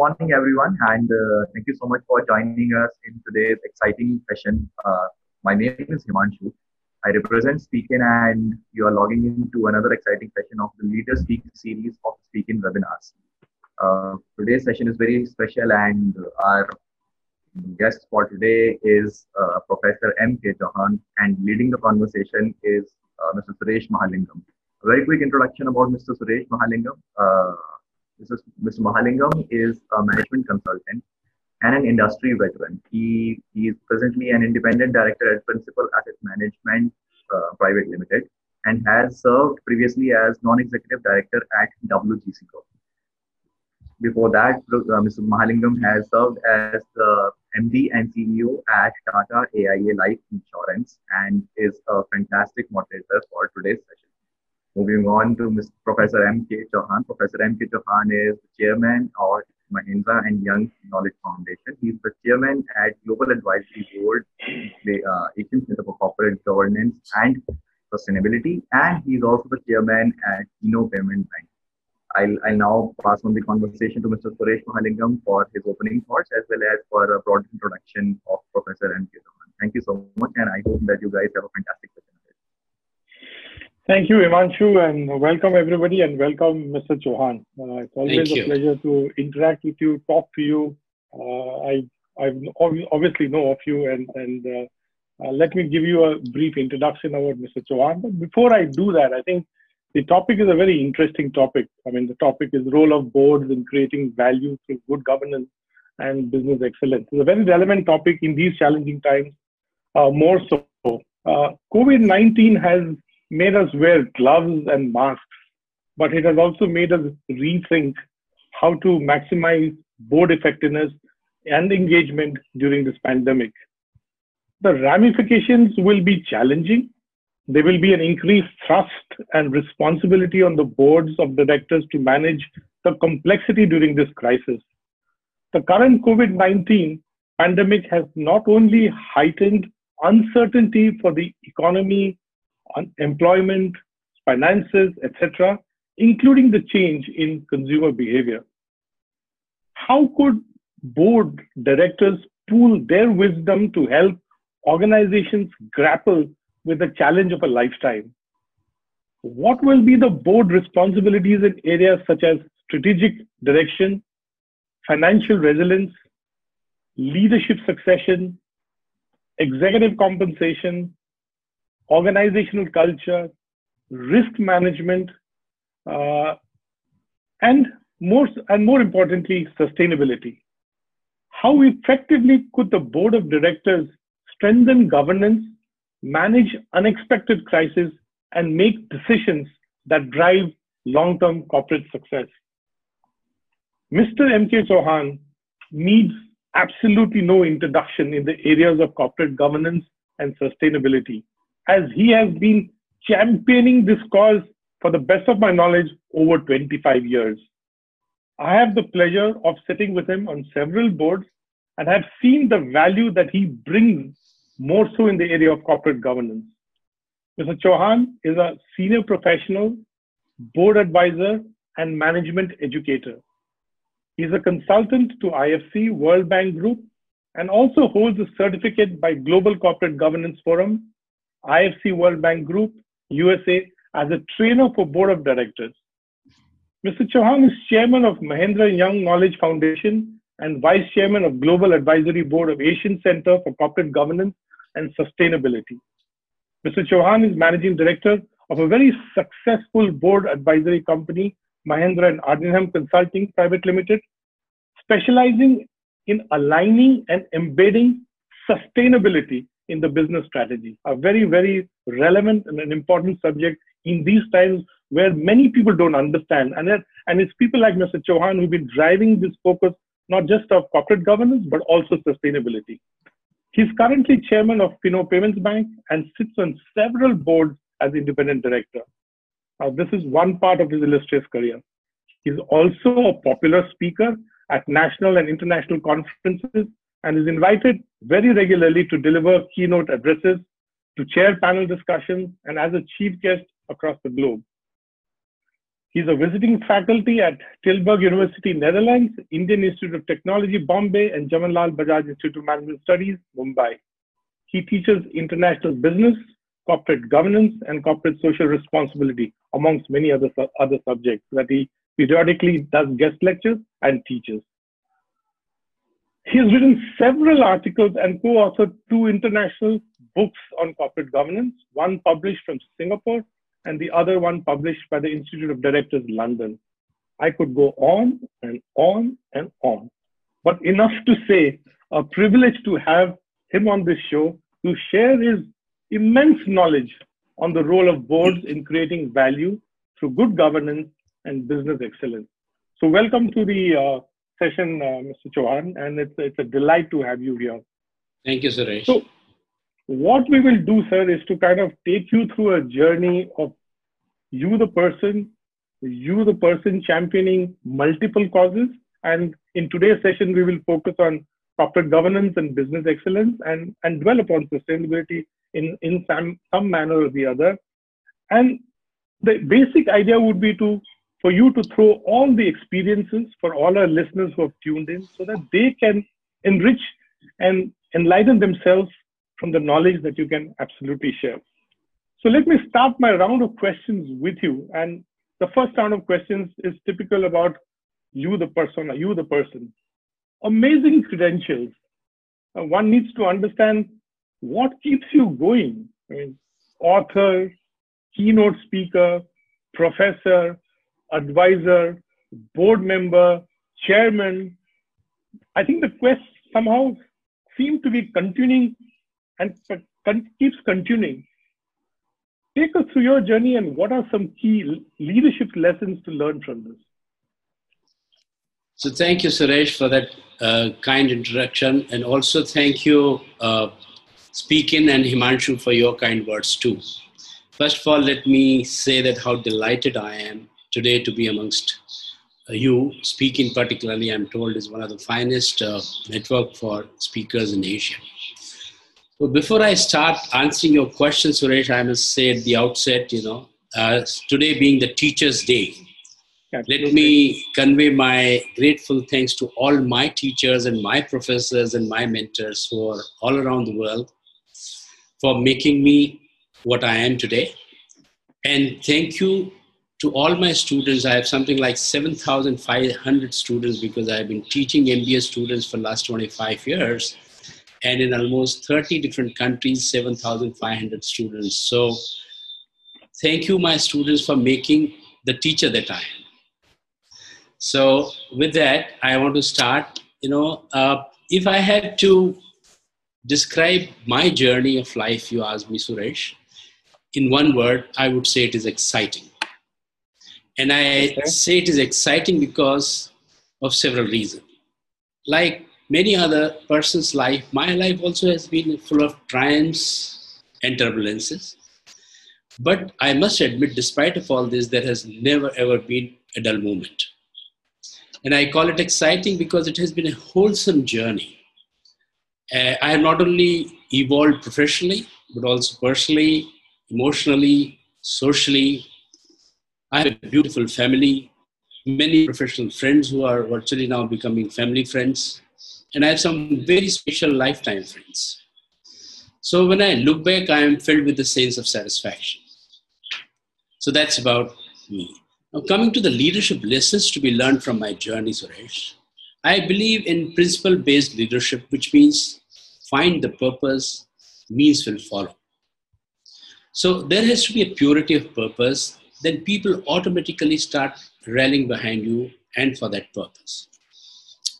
morning, everyone, and uh, thank you so much for joining us in today's exciting session. Uh, my name is Himanshu. I represent Speakin, and you are logging into another exciting session of the Leader Speak series of Speakin webinars. Uh, today's session is very special, and our guest for today is uh, Professor M. K. Chauhan, and leading the conversation is uh, Mr. Suresh Mahalingam. A very quick introduction about Mr. Suresh Mahalingam. Mr. Mahalingam is a management consultant and an industry veteran. He, he is presently an independent director at Principal Asset Management uh, Private Limited and has served previously as non-executive director at WGC Corp. Before that, uh, Mr. Mahalingam has served as the MD and CEO at Tata AIA Life Insurance and is a fantastic moderator for today's session. Moving on to Mr. Professor M. K. Chauhan. Professor M. K. Chauhan is the chairman of Mahindra and Young Knowledge Foundation. He's the chairman at Global Advisory Board, the uh, Asian Center for Corporate Governance and Sustainability, and he's also the chairman at Fino Payment Bank. I'll, I'll now pass on the conversation to Mr. Suresh Mahalingam for his opening thoughts as well as for a broad introduction of Professor M. K. Chauhan. Thank you so much, and I hope that you guys have a fantastic session. Thank you, Imanshu, and welcome everybody, and welcome Mr. Chauhan. Uh, it's always a pleasure to interact with you, talk to you. Uh, I I obviously know of you, and and uh, uh, let me give you a brief introduction about Mr. Chauhan. But before I do that, I think the topic is a very interesting topic. I mean, the topic is role of boards in creating value through good governance and business excellence. It's a very relevant topic in these challenging times, uh, more so. Uh, COVID 19 has made us wear gloves and masks, but it has also made us rethink how to maximize board effectiveness and engagement during this pandemic. The ramifications will be challenging. There will be an increased thrust and responsibility on the boards of directors to manage the complexity during this crisis. The current COVID 19 pandemic has not only heightened uncertainty for the economy employment, finances, etc., including the change in consumer behavior. How could board directors pool their wisdom to help organizations grapple with the challenge of a lifetime? What will be the board responsibilities in areas such as strategic direction, financial resilience, leadership succession, executive compensation, organizational culture, risk management, uh, and more and more importantly, sustainability. How effectively could the board of directors strengthen governance, manage unexpected crises, and make decisions that drive long-term corporate success? Mr. M.K. Chauhan needs absolutely no introduction in the areas of corporate governance and sustainability as he has been championing this cause for the best of my knowledge over 25 years. I have the pleasure of sitting with him on several boards and have seen the value that he brings more so in the area of corporate governance. Mr. Chauhan is a senior professional, board advisor, and management educator. He's a consultant to IFC World Bank Group and also holds a certificate by Global Corporate Governance Forum IFC World Bank Group, USA, as a trainer for board of directors. Mr. Chauhan is chairman of Mahindra Young Knowledge Foundation and vice chairman of Global Advisory Board of Asian Center for Corporate Governance and Sustainability. Mr. Chauhan is managing director of a very successful board advisory company, Mahindra and Ardingham Consulting Private Limited, specializing in aligning and embedding sustainability in the business strategy. A very, very relevant and an important subject in these times where many people don't understand. And, and it's people like Mr. Chauhan who've been driving this focus, not just of corporate governance, but also sustainability. He's currently chairman of Fino Payments Bank and sits on several boards as independent director. Now, this is one part of his illustrious career. He's also a popular speaker at national and international conferences and is invited very regularly to deliver keynote addresses, to chair panel discussions, and as a chief guest across the globe. He's a visiting faculty at Tilburg University, Netherlands, Indian Institute of Technology, Bombay, and Jamnalal Bajaj Institute of Management Studies, Mumbai. He teaches international business, corporate governance, and corporate social responsibility, amongst many other, other subjects that he periodically does guest lectures and teaches. He has written several articles and co-authored two international books on corporate governance, one published from Singapore and the other one published by the Institute of Directors, London. I could go on and on and on. But enough to say, a privilege to have him on this show to share his immense knowledge on the role of boards in creating value through good governance and business excellence. So, welcome to the uh, session, uh, Mr. Chauhan, and it's, it's a delight to have you here. Thank you, Suresh. So, what we will do, sir, is to kind of take you through a journey of you, the person, you, the person championing multiple causes. And in today's session, we will focus on corporate governance and business excellence and, and dwell upon sustainability in, in some, some manner or the other. And the basic idea would be to for you to throw all the experiences for all our listeners who have tuned in so that they can enrich and enlighten themselves from the knowledge that you can absolutely share. So let me start my round of questions with you. And the first round of questions is typical about you, the persona, you, the person. Amazing credentials. Uh, one needs to understand what keeps you going. I mean, author, keynote speaker, professor, advisor, board member, chairman. I think the quest somehow seems to be continuing and keeps continuing. Take us through your journey and what are some key leadership lessons to learn from this? So, thank you, Suresh, for that uh, kind introduction. And also, thank you, uh, Speakin and Himanshu, for your kind words too. First of all, let me say that how delighted I am today to be amongst uh, you. Speakin, particularly, I'm told, is one of the finest uh, network for speakers in Asia. So before I start answering your question, Suresh, I must say at the outset, you know, uh, today being the Teachers' Day, Absolutely. let me convey my grateful thanks to all my teachers and my professors and my mentors who are all around the world for making me what I am today. And thank you to all my students. I have something like 7,500 students because I've been teaching MBA students for last 25 years and in almost 30 different countries, 7,500 students. So thank you, my students, for making the teacher that I am. So with that, I want to start, you know, uh, if I had to describe my journey of life, you asked me, Suresh, in one word, I would say it is exciting. And I okay. say it is exciting because of several reasons. Like many other person's life, my life also has been full of triumphs and turbulences. But I must admit, despite of all this, there has never ever been a dull moment. And I call it exciting because it has been a wholesome journey. Uh, I have not only evolved professionally, but also personally, emotionally, socially. I have a beautiful family, many professional friends who are virtually now becoming family friends and I have some very special lifetime friends. So when I look back, I am filled with a sense of satisfaction. So that's about me. Now, coming to the leadership lessons to be learned from my journey, Suresh, I believe in principle based leadership, which means find the purpose, means will follow. So there has to be a purity of purpose, then people automatically start rallying behind you and for that purpose.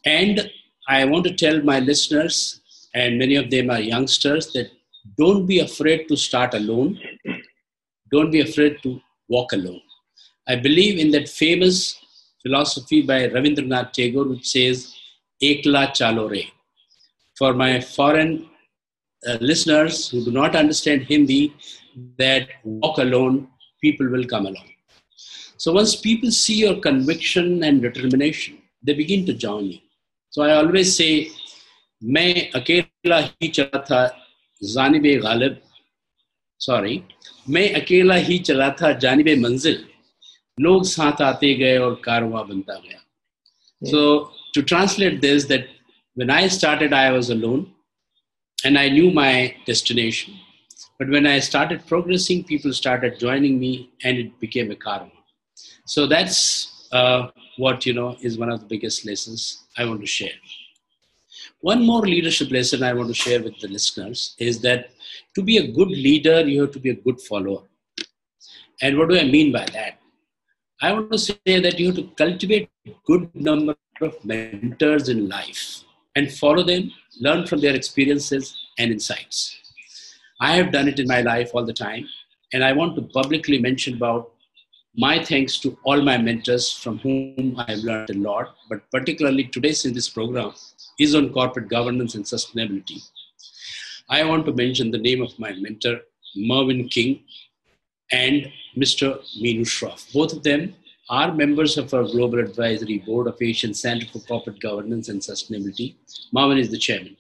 And I want to tell my listeners, and many of them are youngsters, that don't be afraid to start alone. Don't be afraid to walk alone. I believe in that famous philosophy by Ravindranath Tagore, which says, Ekla chalo re. For my foreign uh, listeners who do not understand Hindi, that walk alone, people will come along. So once people see your conviction and determination, they begin to join you. So I always say, मैं अकेला ही चला था जानब Ghalib sorry मैं अकेला ही चला था जानब मंजिल log साथ आते गए और कारवा बनता गया so to translate this that when i started i was alone and i knew my destination but when i started progressing people started joining me and it became a karma so that's uh, what you know is one of the biggest lessons i want to share one more leadership lesson I want to share with the listeners is that to be a good leader, you have to be a good follower. And what do I mean by that? I want to say that you have to cultivate a good number of mentors in life and follow them, learn from their experiences and insights. I have done it in my life all the time, and I want to publicly mention about my thanks to all my mentors from whom I have learned a lot, but particularly today in this program, is on corporate governance and sustainability. I want to mention the name of my mentor, Mervyn King, and Mr. Meenu Shroff. Both of them are members of our Global Advisory Board of Asian Center for Corporate Governance and Sustainability. Mervyn is the chairman.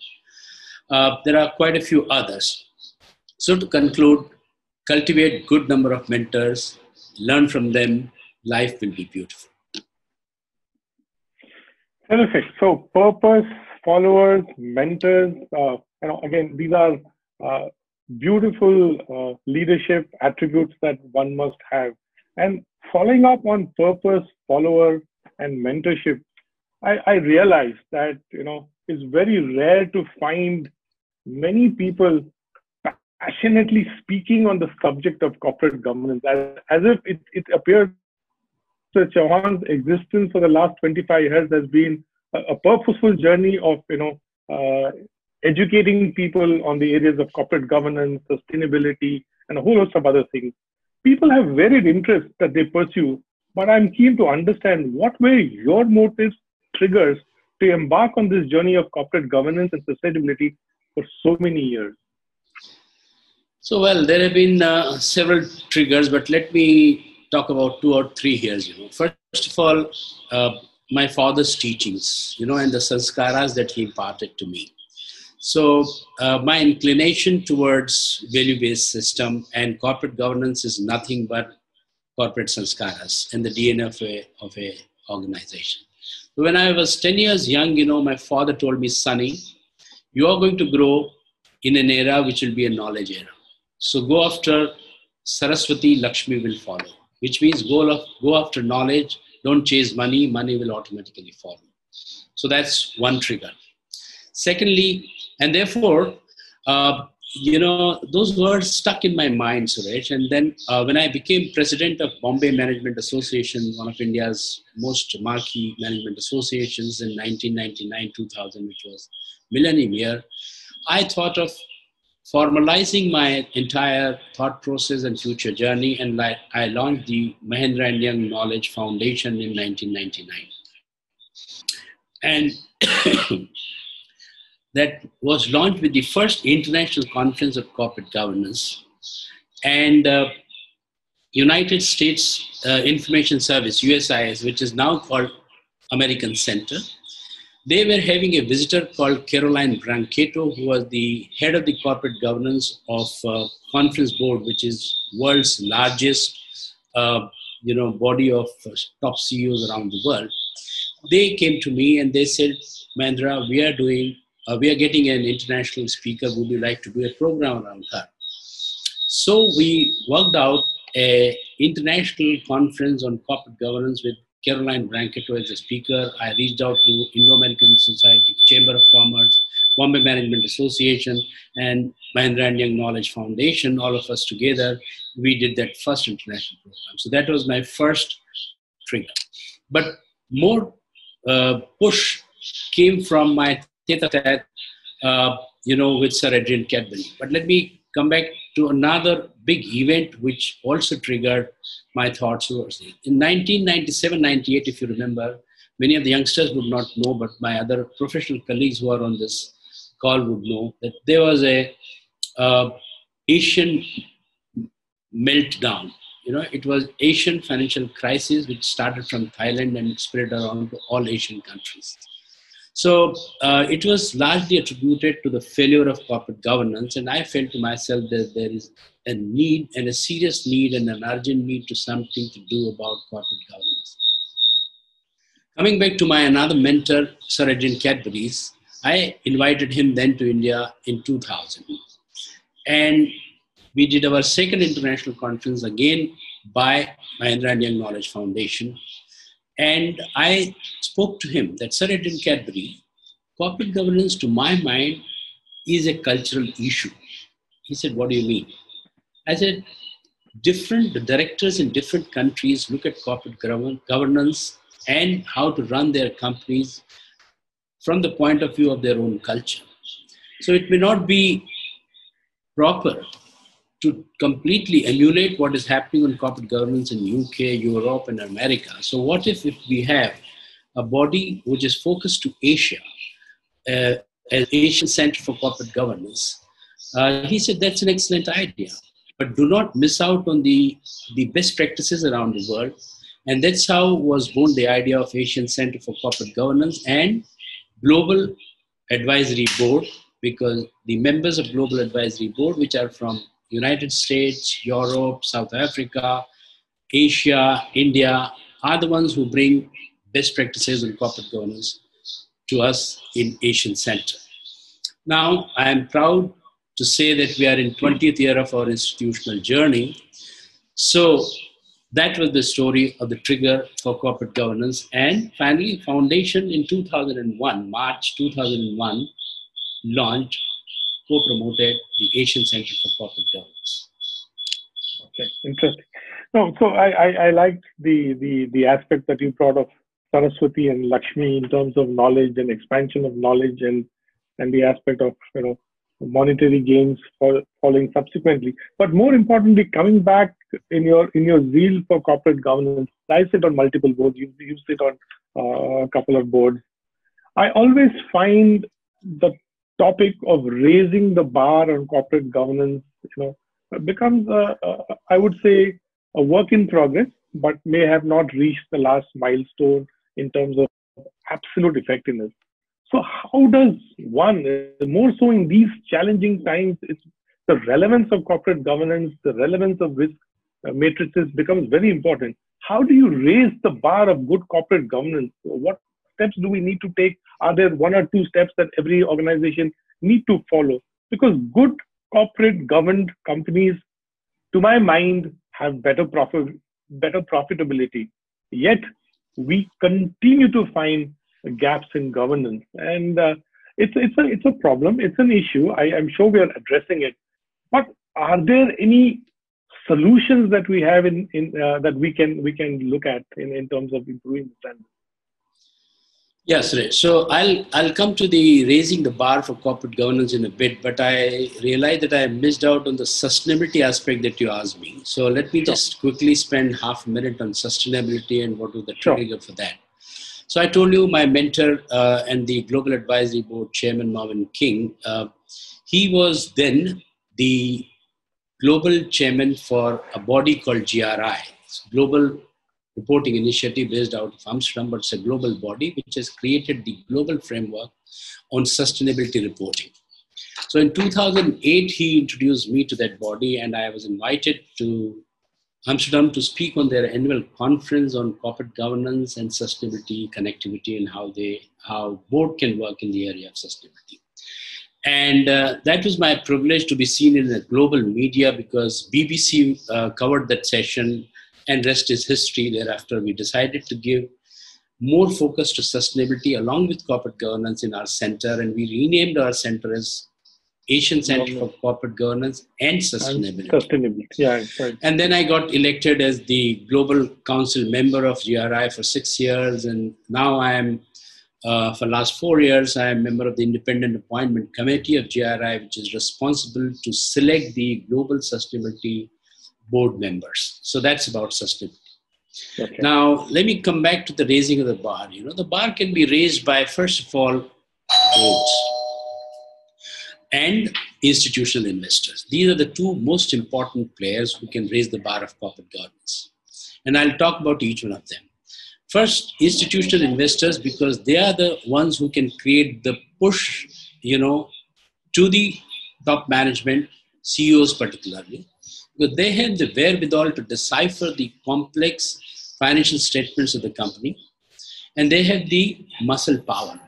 Uh, there are quite a few others. So to conclude, cultivate good number of mentors, learn from them, life will be beautiful. Terrific. So purpose, followers, mentors. Uh, you know, again, these are uh, beautiful uh, leadership attributes that one must have. And following up on purpose, follower, and mentorship, I, I realized that you know it's very rare to find many people passionately speaking on the subject of corporate governance, as, as if it, it appears that Chauhan's existence for the last 25 years has been a, purposeful journey of you know uh, educating people on the areas of corporate governance, sustainability, and a whole host of other things. People have varied interests that they pursue, but I'm keen to understand what were your motives, triggers to embark on this journey of corporate governance and sustainability for so many years. So, well, there have been uh, several triggers, but let me talk about two or three here. You know, first of all, uh, my father's teachings, you know, and the sanskaras that he imparted to me. So uh, my inclination towards value-based system and corporate governance is nothing but corporate sanskaras and the DNA of a, of a organization. When I was 10 years young, you know, my father told me, Sonny, you are going to grow in an era which will be a knowledge era. So go after Saraswati, Lakshmi will follow, which means go, go after knowledge don't chase money, money will automatically follow. So that's one trigger. Secondly, and therefore, uh, you know, those words stuck in my mind, Suresh. And then uh, when I became president of Bombay Management Association, one of India's most marquee management associations in 1999-2000, which was millennium year, I thought of formalizing my entire thought process and future journey, and I, I launched the Mahindra and Young Knowledge Foundation in 1999. And that was launched with the first international conference of corporate governance. And uh, United States uh, Information Service, USIS, which is now called American Center, they were having a visitor called Carolyn Brancato, who was the head of the corporate governance of uh, Conference Board, which is world's largest, uh, you know, body of uh, top CEOs around the world. They came to me and they said, Mandra, we are doing, uh, we are getting an international speaker. Would you like to do a program around her? So we worked out a international conference on corporate governance with Carolyn Brancato as a speaker. I reached out to Indo-American Society, Chamber of Commerce, Bombay Management Association, and Mahindra and Young Knowledge Foundation. All of us together, we did that first international program. So that was my first trigger. But more uh, push came from my tete uh, you know, with Sir Adrian Cadbury. But let me come back to another big event which also triggered my thoughts towards it. In 1997 98, if you remember, many of the youngsters would not know, but my other professional colleagues who are on this call would know that there was a uh, Asian meltdown. You know, it was Asian financial crisis which started from Thailand and spread around to all Asian countries. So uh, it was largely attributed to the failure of corporate governance, and I felt to myself that there is a need and a serious need and an urgent need to something to do about corporate governance. Coming back to my another mentor, Sir Adrian Cadbury's, I invited him then to India in 2000. And we did our second international conference again by Mahindra and Young Knowledge Foundation. And I spoke to him that Sir Adrian Cadbury, corporate governance to my mind is a cultural issue. He said, What do you mean? I said, different directors in different countries look at corporate governance and how to run their companies from the point of view of their own culture. So it may not be proper to completely emulate what is happening on corporate governance in UK, Europe, and America. So what if, if we have a body which is focused to Asia, uh, an Asian Center for Corporate Governance? Uh, he said that's an excellent idea, but do not miss out on the, the best practices around the world. And that's how was born the idea of Asian Center for Corporate Governance and Global Advisory Board, because the members of Global Advisory Board, which are from United States, Europe, South Africa, Asia, India, are the ones who bring best practices in corporate governance to us in Asian Center. Now, I am proud to say that we are in 20th year of our institutional journey. So that was the story of the trigger for corporate governance. And finally, Foundation in 2001, March 2001, launched, co-promoted the Asian Center for Corporate Governance. Okay, interesting. No, so I, I, I liked the, the, the aspect that you brought of Saraswati and Lakshmi in terms of knowledge and expansion of knowledge and, and the aspect of, you know, monetary gains for following subsequently. But more importantly, coming back in your in your zeal for corporate governance, I sit on multiple boards. You, you sit on uh, a couple of boards. I always find the topic of raising the bar on corporate governance, you know, becomes a, a, I would say a work in progress, but may have not reached the last milestone in terms of absolute effectiveness. So how does one, more so in these challenging times, it's the relevance of corporate governance, the relevance of risk uh, matrices becomes very important. How do you raise the bar of good corporate governance? What steps do we need to take? Are there one or two steps that every organization need to follow? Because good corporate governed companies, to my mind, have better profit, better profitability. Yet we continue to find gaps in governance. And uh, it's, it's, a, it's a problem, it's an issue. I, I'm sure we are addressing it. But are there any solutions that we have in, in uh, that we can we can look at in, in terms of improving the standards? Yes, right. So I'll I'll come to the raising the bar for corporate governance in a bit, but I realize that I missed out on the sustainability aspect that you asked me. So let me just quickly spend half a minute on sustainability and what was the trigger for that. So I told you my mentor uh, and the Global Advisory Board Chairman Mervyn King, uh, he was then the global chairman for a body called GRI, Global Reporting Initiative based out of Amsterdam, but it's a global body which has created the global framework on sustainability reporting. So in 2008, he introduced me to that body, and I was invited to Amsterdam to speak on their annual conference on corporate governance and sustainability, connectivity, and how they how board can work in the area of sustainability. And uh, that was my privilege to be seen in the global media because BBC uh, covered that session, and rest is history. Thereafter, we decided to give more focus to sustainability along with corporate governance in our center, and we renamed our center as Asian Center for Corporate Governance and Sustainability. And sustainability, yeah, right. And then I got elected as the Global Council member of GRI for six years, and now I am, uh, for last four years, I am member of the Independent Appointment Committee of GRI, which is responsible to select the Global Sustainability Board members. So that's about sustainability. Okay. Now, let me come back to the raising of the bar. You know, the bar can be raised by, first of all, boards and institutional investors. These are the two most important players who can raise the bar of corporate governance. And I'll talk about each one of them. First, institutional investors, because they are the ones who can create the push, you know, to the top management, CEOs particularly, because they have the wherewithal to decipher the complex financial statements of the company, and they have the muscle power.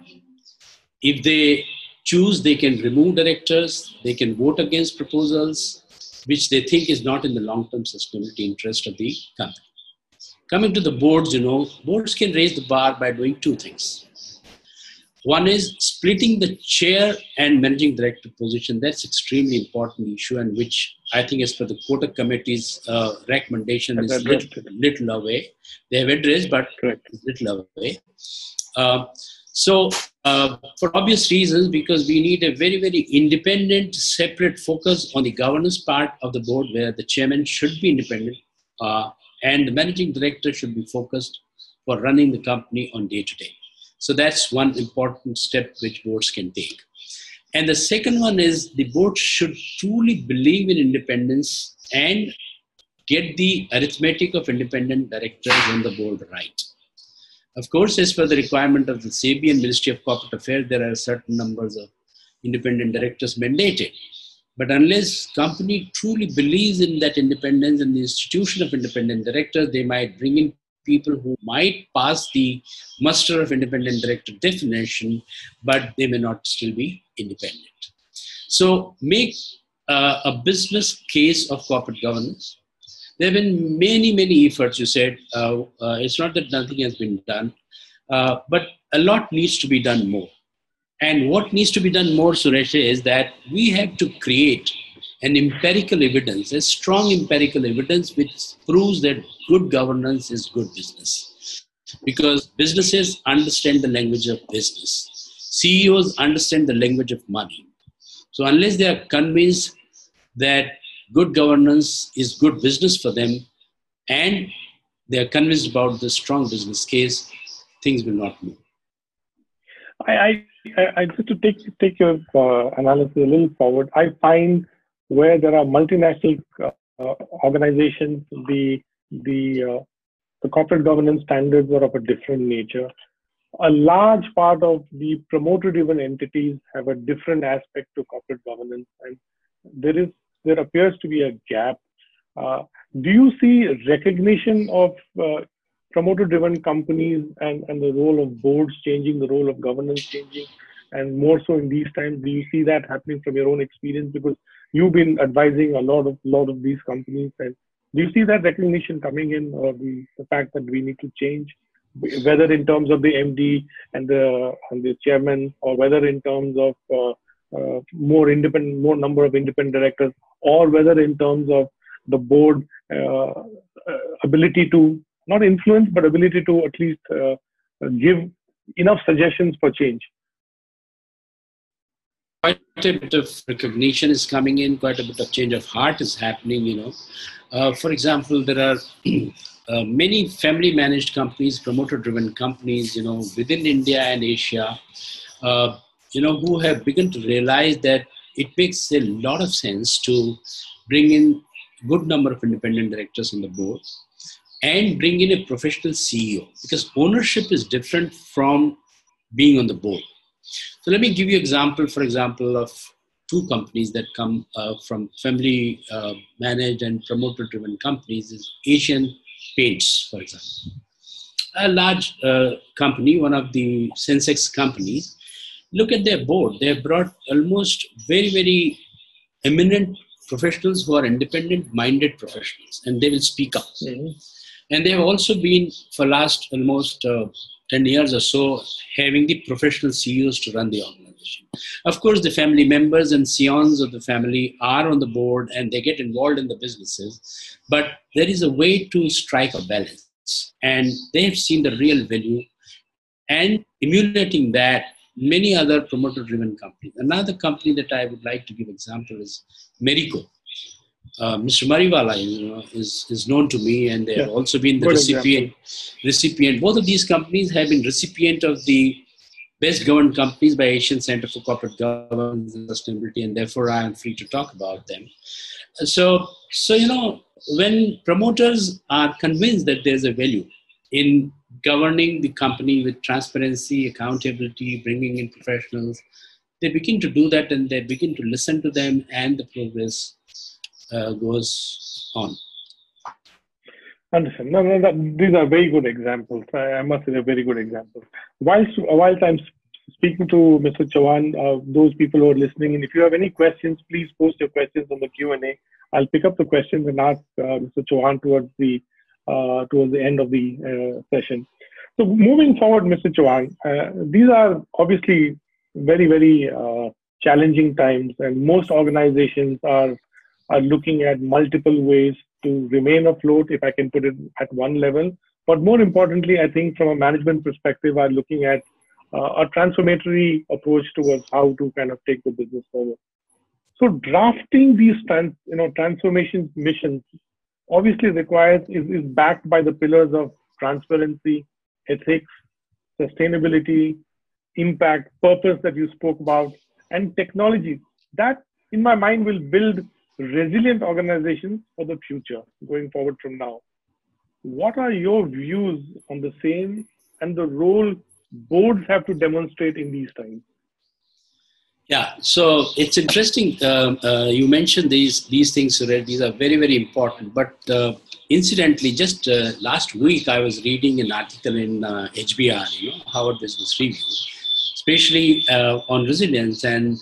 If they choose, they can remove directors, they can vote against proposals, which they think is not in the long-term sustainability interest of the company. Coming to the boards, you know, boards can raise the bar by doing two things. One is splitting the chair and managing director position. That's extremely important issue, and which I think, as per the Kotak committee's uh, recommendation, is little, little, away. They have addressed, but Correct. little away. Uh, so, uh, for obvious reasons, because we need a very, very independent, separate focus on the governance part of the board, where the chairman should be independent uh, and the managing director should be focused for running the company on day to day. So that's one important step which boards can take. And the second one is the board should truly believe in independence and get the arithmetic of independent directors on the board right. Of course, as per the requirement of the SEBI and Ministry of Corporate Affairs, there are certain numbers of independent directors mandated. But unless company truly believes in that independence and the institution of independent directors, they might bring in people who might pass the muster of independent director definition, but they may not still be independent. So make uh, a business case of corporate governance. There have been many, many efforts, you said. Uh, uh, it's not that nothing has been done, uh, but a lot needs to be done more. And what needs to be done more, Suresh, is that we have to create an empirical evidence, a strong empirical evidence which proves that good governance is good business. Because businesses understand the language of business, CEOs understand the language of money. So, unless they are convinced that good governance is good business for them and they are convinced about the strong business case, things will not move. I, I, I just to take take your uh, analysis a little forward. I find where there are multinational uh, organizations, the the uh, the corporate governance standards are of a different nature. A large part of the promoter-driven entities have a different aspect to corporate governance, and there is there appears to be a gap. Uh, do you see recognition of uh, promoter-driven companies and, and the role of boards changing, the role of governance changing, and more so in these times? Do you see that happening from your own experience? Because you've been advising a lot of lot of these companies and do you see that recognition coming in or the, the fact that we need to change whether in terms of the md and the and the chairman or whether in terms of uh, uh, more independent more number of independent directors or whether in terms of the board uh, uh ability to not influence but ability to at least uh, give enough suggestions for change quite a bit of recognition is coming in, quite a bit of change of heart is happening, you know. Uh, for example, there are uh, many family managed companies, promoter driven companies, you know, within India and Asia, uh, you know, who have begun to realize that it makes a lot of sense to bring in good number of independent directors on the board and bring in a professional CEO because ownership is different from being on the board so let me give you example, for example, of two companies that come uh, from family uh, managed and promoter driven companies is Asian Paints, for example. A large uh, company, one of the Sensex companies, look at their board. They have brought almost very, very eminent professionals who are independent minded professionals and they will speak up. Mm-hmm. And they have also been, for last almost uh, 10 years or so, having the professional CEOs to run the organization. Of course, the family members and scions of the family are on the board and they get involved in the businesses, but there is a way to strike a balance. And they have seen the real value and emulating that many other promoter driven companies. Another company that I would like to give example is Marico uh, Mr. Mariwala you know, is, is known to me, and they yeah. have also been the Good recipient. Example. Recipient. Both of these companies have been recipient of the best governed companies by Asian Center for Corporate Governance and Sustainability, and therefore I am free to talk about them. So, so you know, when promoters are convinced that there's a value in governing the company with transparency, accountability, bringing in professionals. They begin to do that and they begin to listen to them, and the progress uh, goes on. Understand. No, no, that, these are very good examples. I, I must say they're very good examples. Whilst, whilst I'm speaking to Mr. Chauhan, uh, those people who are listening, and if you have any questions, please post your questions on the Q&A. I'll pick up the questions and ask uh, Mr. Chauhan towards the uh, towards the end of the uh, session. So moving forward, Mr. Chauhan, uh, these are obviously very, very challenging times, and most organizations are are looking at multiple ways to remain afloat, if I can put it at one level. But more importantly, I think from a management perspective, are looking at uh, a transformatory approach towards how to kind of take the business forward. So drafting these trans, you know transformation missions obviously requires is, is backed by the pillars of transparency, ethics, sustainability, impact, purpose that you spoke about, and technology. That, in my mind, will build resilient organizations for the future going forward from now. What are your views on the same and the role boards have to demonstrate in these times? Yeah, so it's interesting. Uh, uh, you mentioned these these things, Suraj. These are very very important. But uh, incidentally, just uh, last week I was reading an article in HBR, uh, you know, Harvard Business Review, especially uh, on resilience, and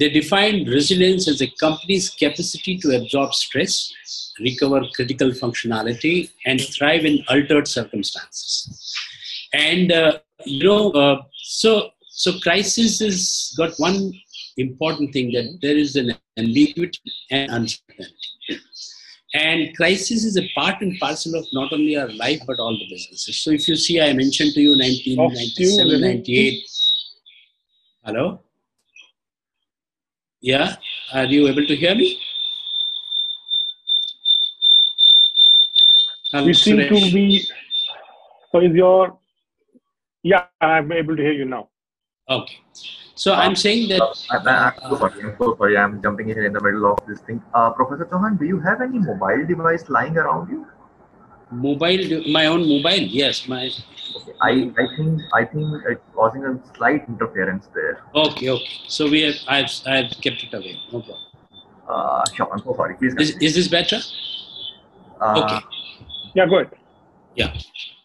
they defined resilience as a company's capacity to absorb stress, recover critical functionality, and thrive in altered circumstances. And uh, you know, uh, so so crisis has got one important thing that there is an ambiguity and uncertainty. And crisis is a part and parcel of not only our life but all the businesses. So if you see, I mentioned to you 1997, 98. Hello. Yeah, are you able to hear me? We seem to be. So is your? Yeah, I'm able to hear you now. Okay. So I'm saying that. Uh, I'm, so sorry. I'm sorry. I'm jumping here in the middle of this thing. Uh, Professor Chauhan, do you have any mobile device lying around you? Mobile, my own mobile. Yes, my Okay. I, I think I think it's causing a slight interference there. Okay, okay. So we have I've I've kept it away. No problem. Uh, sure. I'm so sorry. Please. Is, is this better? Uh, okay. Yeah, good. Yeah.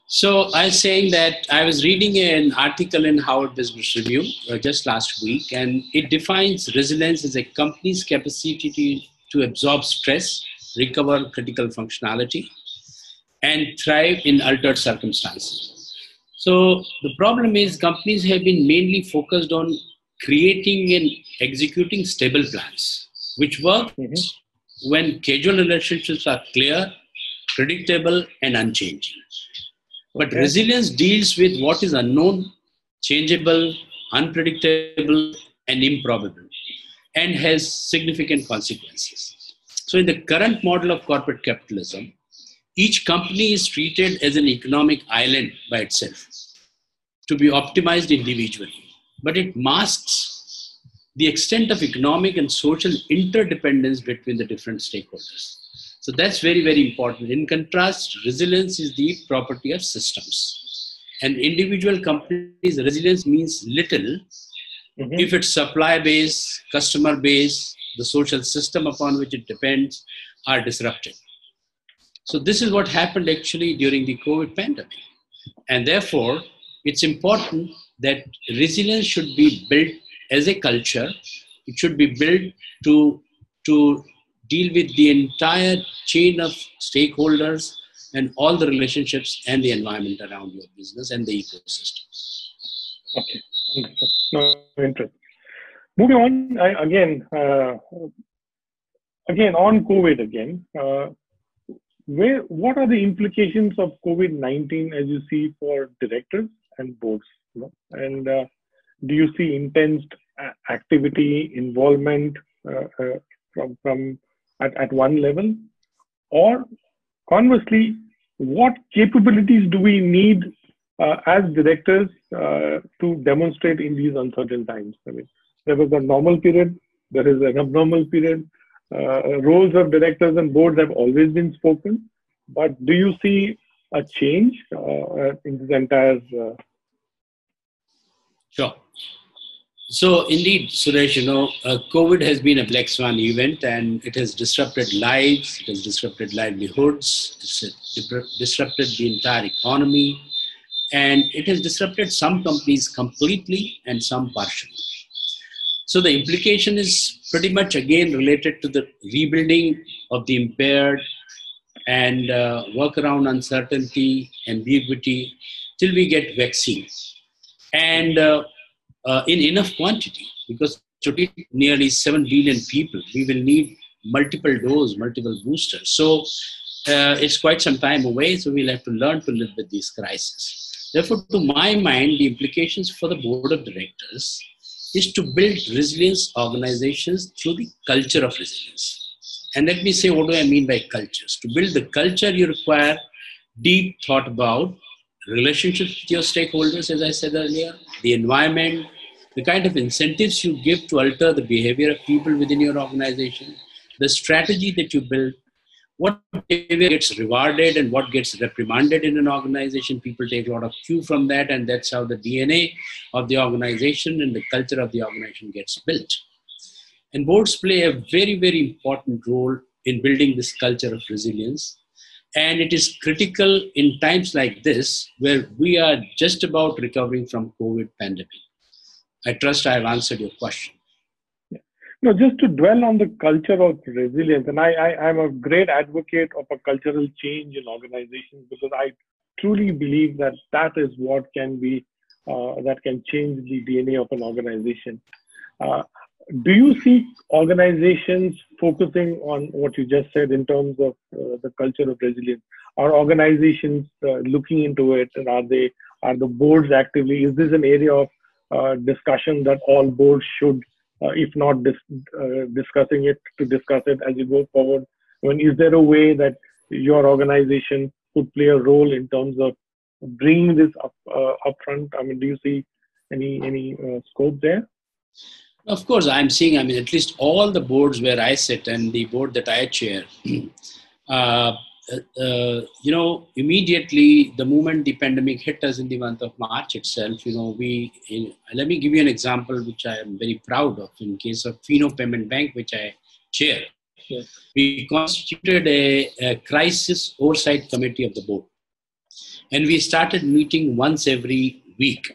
So I was saying that I was reading an article in Harvard Business Review uh, just last week, and it defines resilience as a company's capacity to, to absorb stress, recover critical functionality, and thrive in altered circumstances. So the problem is companies have been mainly focused on creating and executing stable plans, which work mm-hmm. when casual relationships are clear, predictable, and unchanging. But okay. resilience deals with what is unknown, changeable, unpredictable, and improbable, and has significant consequences. So, in the current model of corporate capitalism, each company is treated as an economic island by itself to be optimized individually, but it masks the extent of economic and social interdependence between the different stakeholders. So that's very, very important. In contrast, resilience is the property of systems. And individual companies' resilience means little mm-hmm. if its supply base, customer base, the social system upon which it depends are disrupted. So this is what happened actually during the COVID pandemic. And therefore, it's important that resilience should be built as a culture. It should be built to, to deal with the entire chain of stakeholders and all the relationships and the environment around your business and the ecosystem. Okay, no, interesting. Moving on, I, again, uh, again on COVID again. Uh, where what are the implications of COVID-19 as you see for directors and boards? You know? And uh, do you see intense activity, involvement uh, uh, from from at, at one level, or conversely, what capabilities do we need uh, as directors uh, to demonstrate in these uncertain times? I mean, there was a normal period, there is an abnormal period, uh, roles of directors and boards have always been spoken, but do you see a change uh, in this entire? Uh... Sure. So indeed, Suresh, you know, uh, COVID has been a black swan event, and it has disrupted lives, it has disrupted livelihoods, it's disrupted the entire economy, and it has disrupted some companies completely and some partially. So the implication is pretty much again related to the rebuilding of the impaired and uh, work around uncertainty, ambiguity till we get vaccine. And uh, uh, in enough quantity because to nearly 7 billion people, we will need multiple doses, multiple boosters. So uh, it's quite some time away, so we'll have to learn to live with these crises. Therefore, to my mind, the implications for the board of directors is to build resilience organizations through the culture of resilience. And let me say, what do I mean by cultures? To build the culture, you require deep thought about relationships with your stakeholders, as I said earlier, the environment, the kind of incentives you give to alter the behavior of people within your organization, the strategy that you build, what behavior gets rewarded and what gets reprimanded in an organization. People take a lot of cue from that, and that's how the DNA of the organization and the culture of the organization gets built. And boards play a very, very important role in building this culture of resilience. And it is critical in times like this, where we are just about recovering from COVID pandemic. I trust I have answered your question. No, just to dwell on the culture of resilience, and I, I, I'm a great advocate of a cultural change in organizations because I truly believe that that is what can be uh, that can change the DNA of an organization. Uh, do you see organizations focusing on what you just said in terms of uh, the culture of resilience? Are organizations uh, looking into it, and are they are the boards actively? Is this an area of uh, discussion that all boards should, if not dis- uh, discussing it, to discuss it as you go forward? I mean, is there a way that your organization could play a role in terms of bringing this up upfront? I mean, do you see any any scope there? Of course, I'm seeing, I mean, at least all the boards where I sit and the board that I chair, uh, uh, uh, you know, immediately the moment the pandemic hit us in the month of March itself, you know, we, in, let me give you an example which I am very proud of in case of Fino Payment Bank, which I chair. We constituted a, a crisis oversight committee of the board. And we started meeting once every week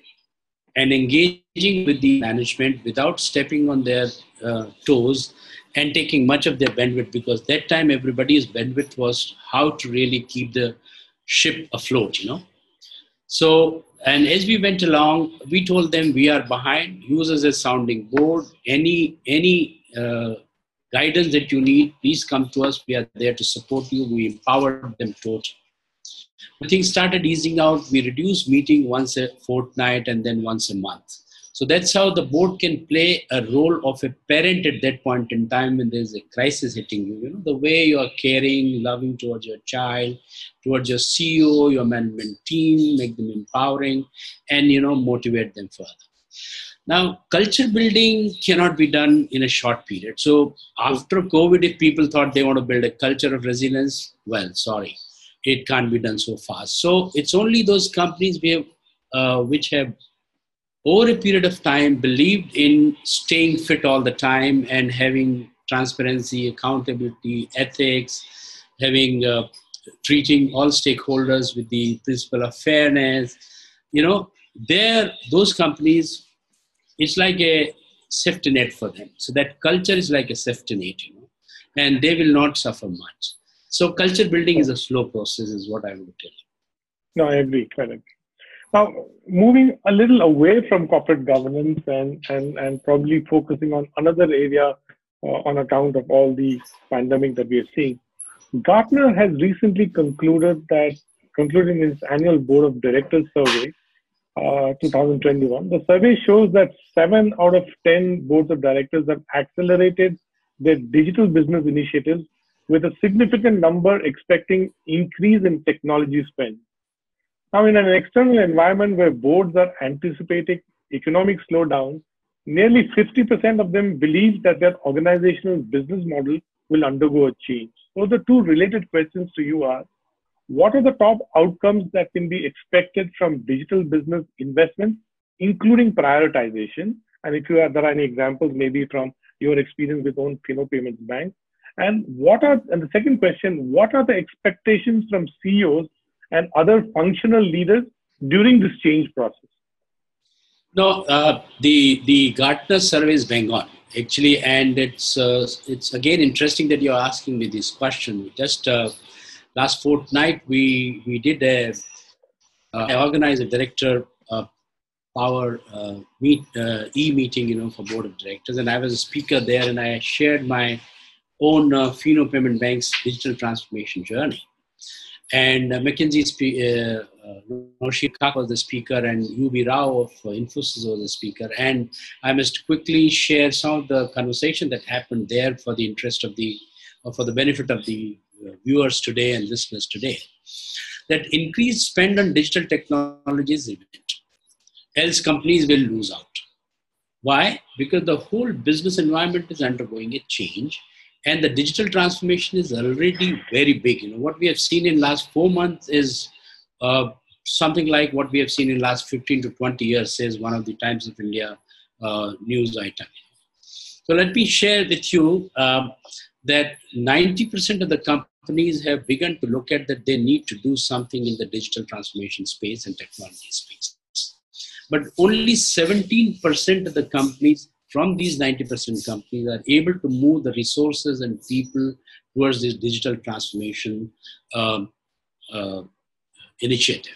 and engaging with the management without stepping on their uh, toes and taking much of their bandwidth because that time everybody's bandwidth was how to really keep the ship afloat you know? So and as we went along we told them we are behind. Use as sounding board. Any any uh, guidance that you need please come to us. We are there to support you. We empowered them totally things started easing out. We reduced meeting once a fortnight and then once a month so that's how the board can play a role of a parent at that point in time when there's a crisis hitting you. You know, the way you are caring, loving towards your child, towards your CEO, your management team, make them empowering, and you know, motivate them further. Now, culture building cannot be done in a short period. So after COVID, if people thought they want to build a culture of resilience, well, sorry, it can't be done so fast. So it's only those companies we have, uh, which have over a period of time believed in staying fit all the time and having transparency accountability ethics having uh, treating all stakeholders with the principle of fairness. You know there those companies it's like a safety net for them. So that culture is like a safety net you know and they will not suffer much. So culture building is a slow process is what i would tell you. No i agree correct now, moving a little away from corporate governance and, and, and probably focusing on another area uh, on account of all the pandemic that we are seeing, Gartner has recently concluded that, concluding its annual Board of Directors survey, uh, 2021, the survey shows that seven out of 10 boards of directors have accelerated their digital business initiatives with a significant number expecting increase in technology spend. Now, in an external environment where boards are anticipating economic slowdown, nearly 50% of them believe that their organizational business model will undergo a change. So, the two related questions to you are what are the top outcomes that can be expected from digital business investments, including prioritization? And if you have, there are any examples, maybe from your experience with own Fino Payments Bank. And what are, and the second question, what are the expectations from CEOs and other functional leaders during this change process? No, uh, the the Gartner survey is bang on actually, and it's uh, it's again interesting that you're asking me this question. Just uh, last fortnight, we we did a uh, I organized a director uh, power uh, meet e meeting, you know, for board of directors, and I was a speaker there, and I shared my own uh, Fino Payment Bank's digital transformation journey. And uh, McKinsey, uh, uh, Kaka was the speaker, and UB Rao of uh, Infosys was the speaker. And I must quickly share some of the conversation that happened there for the interest of the, uh, for the benefit of the viewers today and listeners today. That increased spend on digital technology is evident. Else companies will lose out. Why? Because the whole business environment is undergoing a change and the digital transformation is already very big. You know what we have seen in last four months is uh, something like what we have seen in last 15 to 20 years says one of the times of india uh, news item. So let me share with you um, that 90% of the companies have begun to look at that they need to do something in the digital transformation space and technology space. But only 17% of the companies from these 90% companies are able to move the resources and people towards this digital transformation um, uh, initiative.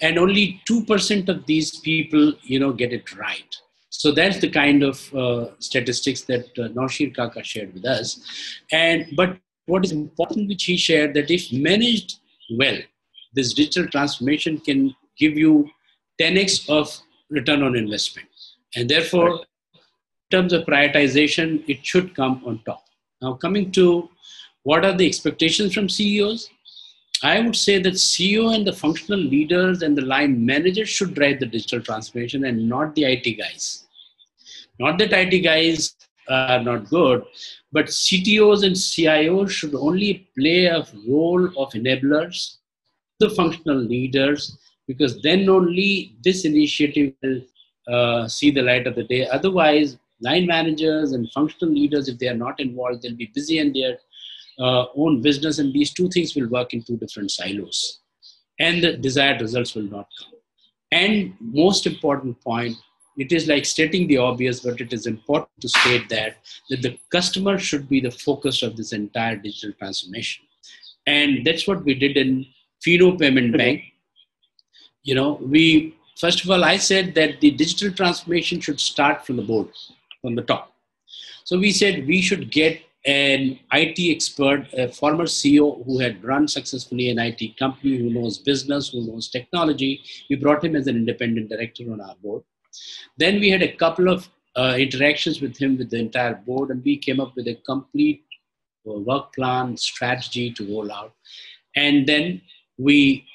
And only 2% of these people you know get it right. So that's the kind of uh, statistics that uh, Noshir Kaka shared with us. And but what is important which he shared that if managed well this digital transformation can give you 10x of return on investment. And therefore terms of prioritization, it should come on top. Now, coming to what are the expectations from CEOs? I would say that CEO and the functional leaders and the line managers should drive the digital transformation and not the IT guys. Not that IT guys are not good, but CTOs and CIOs should only play a role of enablers, the functional leaders, because then only this initiative will uh, see the light of the day. Otherwise, line managers and functional leaders, if they are not involved, they'll be busy in their uh, own business, and these two things will work in two different silos, and the desired results will not come. And most important point, it is like stating the obvious, but it is important to state that that the customer should be the focus of this entire digital transformation, and that's what we did in Fino Payment Bank. You know, we first of all, I said that the digital transformation should start from the board from the top. So we said we should get an IT expert, a former CEO who had run successfully an IT company, who knows business, who knows technology. We brought him as an independent director on our board. Then we had a couple of uh, interactions with him with the entire board, and we came up with a complete uh, work plan, strategy to roll out. And then we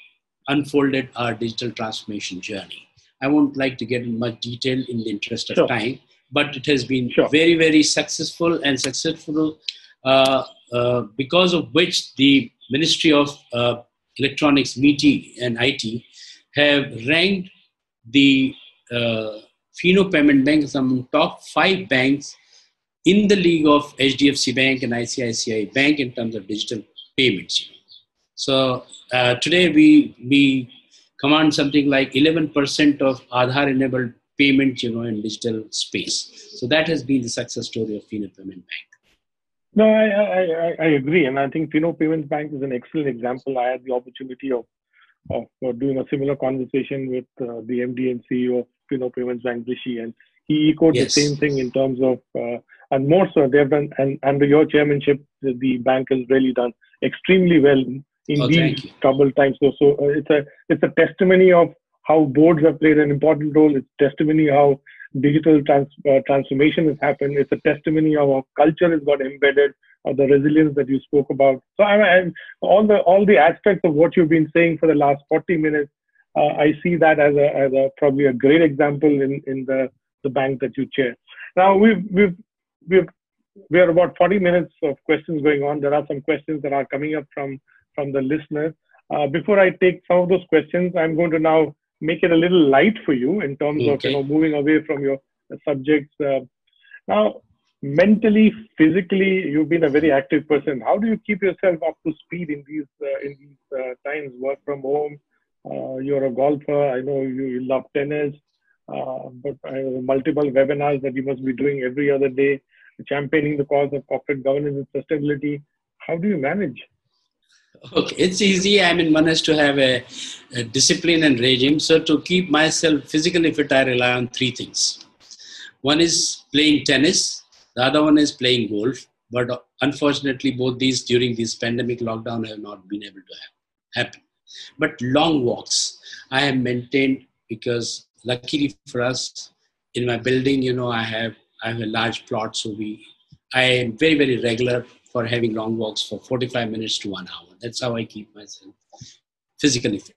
unfolded our digital transformation journey. I won't like to get in much detail in the interest of sure. time, but it has been sure. very, very successful and successful uh, uh, because of which the Ministry of uh, Electronics, MeitY, and IT have ranked the uh, Fino Payment Bank as among top five banks in the league of HDFC Bank and ICICI Bank in terms of digital payments. So uh, today we we command something like 11% of Aadhaar payments, you know, in digital space. So that has been the success story of Fino Payment Bank. No, I, I, I agree. And I think Fino Payments Bank is an excellent example. I had the opportunity of, of doing a similar conversation with uh, the MD and CEO of Fino Payments Bank, Rishi, and he echoed yes. the same thing in terms of, uh, and more so, they've done, and under your chairmanship, the, the bank has really done extremely well in oh, these troubled times. So, so uh, it's a it's a testimony of how boards have played an important role. It's testimony how digital trans, uh, transformation has happened. It's a testimony of how culture has got embedded, or the resilience that you spoke about. So I, I, all the all the aspects of what you've been saying for the last 40 minutes, uh, I see that as a as a probably a great example in in the the bank that you chair. Now we've we've we've we are about 40 minutes of questions going on. There are some questions that are coming up from from the listeners. uh, before I take some of those questions, I'm going to now make it a little light for you in terms okay. of you know moving away from your subjects. Uh, now, mentally, physically, you've been a very active person. How do you keep yourself up to speed in these uh, in these uh, times? Work from home. Uh, you're a golfer. I know you, you love tennis. Uh, but multiple webinars that you must be doing every other day, championing the cause of corporate governance and sustainability. How do you manage? Okay, it's easy. I mean, one has to have a, a, discipline and regime. So, to keep myself physically fit, I rely on three things. One is playing tennis, the other one is playing golf. But unfortunately, both these during this pandemic lockdown have not been able to happen. But long walks I have maintained because, luckily for us, in my building, you know, I have I have a large plot, so we I am very very regular for having long walks for 45 minutes to one hour. That's how I keep myself physically fit.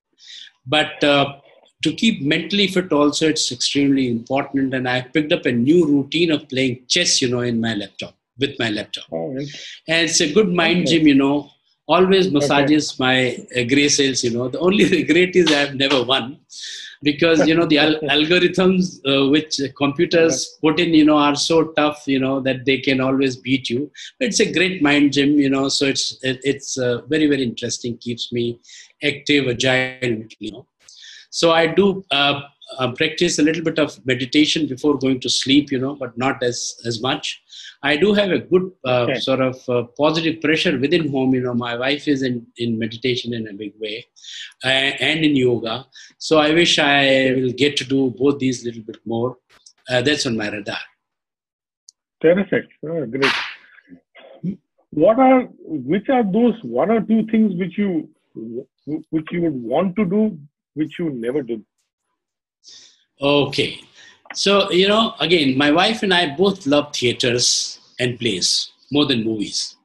But uh, to keep mentally fit also, it's extremely important. And I picked up a new routine of playing chess, you know, in my laptop, with my laptop. Oh, and it's a good mind okay. gym, you know, always massages my uh, gray cells, you know. The only regret is I've never won because you know the al- algorithms uh, which computers put in you know are so tough you know that they can always beat you. It's a great mind gym you know so it's it's uh, very very interesting keeps me active agile you know. So i do uh, uh, practice a little bit of meditation before going to sleep you know but not as as much I do have a good uh, okay. sort of uh, positive pressure within home. You know, my wife is in, in meditation in a big way uh, and in yoga. So I wish I will get to do both these a little bit more. Uh, that's on my radar. Terrific. Oh, great. What are, which are those one or two things which you, which you would want to do, which you never did? Okay. So, you know, again, my wife and I both love theaters and plays more than movies.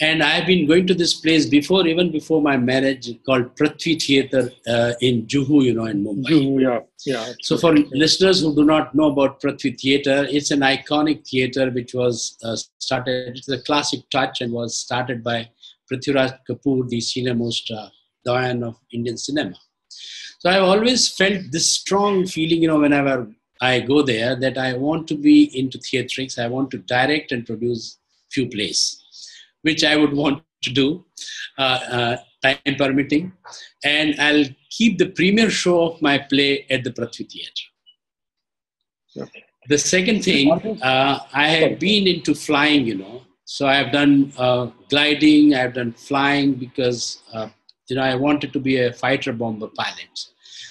And I've been going to this place before, even before my marriage, called Prithvi Theatre uh, in Juhu, you know, in Mumbai. Juhu, yeah, yeah. So, for listeners who do not know about Prithvi Theatre, it's an iconic theatre which was uh, started. It's a classic touch and was started by Prithviraj Kapoor, the senior most uh, doyen of Indian cinema. So I've always felt this strong feeling, you know, whenever I go there that I want to be into theatrics. I want to direct and produce few plays, which I would want to do, uh, uh, time permitting. And I'll keep the premiere show of my play at the Prithvi Theatre. The second thing, uh, I have been into flying, you know. So I have done uh, gliding, I have done flying because, uh, you know, I wanted to be a fighter bomber pilot.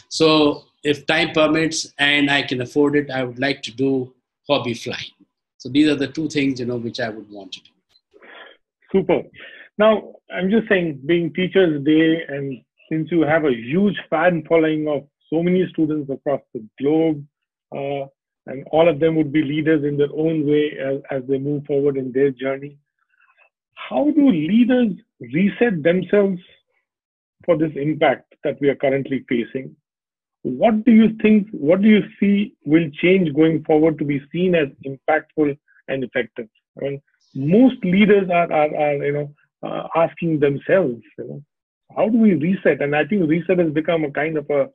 So if time permits and I can afford it, I would like to do hobby flying. So these are the two things, you know, which I would want to do. Super. Now, I'm just saying, being Teachers Day, and since you have a huge fan following of so many students across the globe, uh, and all of them would be leaders in their own way as, as they move forward in their journey. How do leaders reset themselves for this impact that we are currently facing? What do you think what do you see will change going forward to be seen as impactful and effective? I mean, most leaders are, are, are you know uh, asking themselves you know how do we reset? And i think reset has become a kind of a,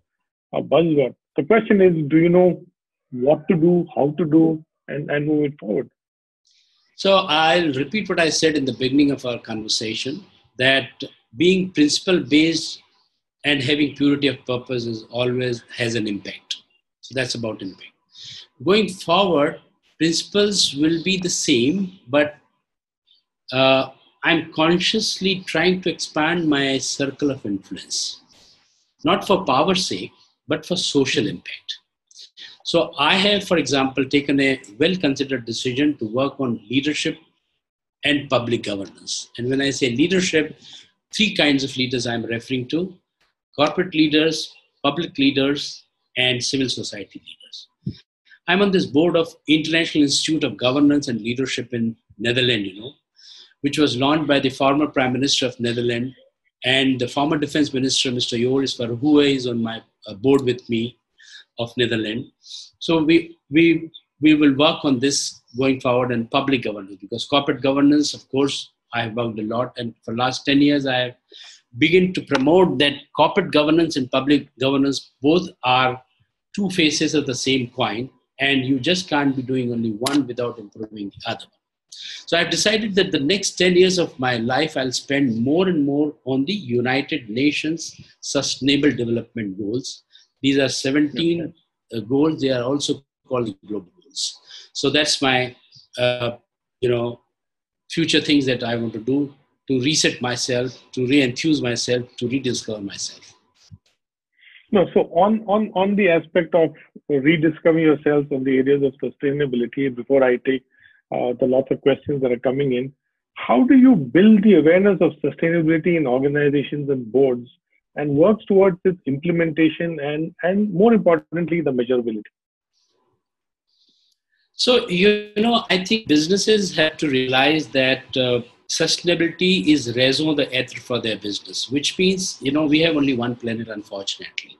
a buzzword. The question is do you know what to do how to do and, and move it forward? So i'll repeat what i said in the beginning of our conversation that being principle based and having purity of purpose is always has an impact. So that's about impact. Going forward principles will be the same but uh, i'm consciously trying to expand my circle of influence. Not for power's sake but for social impact. So i have for example taken a well considered decision to work on leadership and public governance. And when i say leadership three kinds of leaders i'm referring to corporate leaders, public leaders, and civil society leaders. I'm on this board of International Institute of Governance and Leadership in Netherlands, you know, which was launched by the former Prime Minister of Netherlands and the former Defense Minister, Mr. Joris Voorhoeve, is on my uh, board with me of Netherlands. So we, we, we will work on this going forward in public governance because corporate governance, of course, I have worked a lot. And for last 10 years, I have begin to promote that corporate governance and public governance both are two faces of the same coin, and you just can't be doing only one without improving the other. So I've decided that the next 10 years of my life, I'll spend more and more on the United Nations Sustainable Development Goals. These are 17 uh, goals. They are also called global goals. So that's my, uh, you know, future things that I want to do to reset myself, to re-enthuse myself, to rediscover myself. No, so on on on the aspect of rediscovering yourself in the areas of sustainability, before I take uh, the lots of questions that are coming in, how do you build the awareness of sustainability in organizations and boards and works towards its implementation and and more importantly the measurability? So you know, I think businesses have to realize that. Uh, sustainability is raison d'etre for their business, which means, you know, we have only one planet, unfortunately.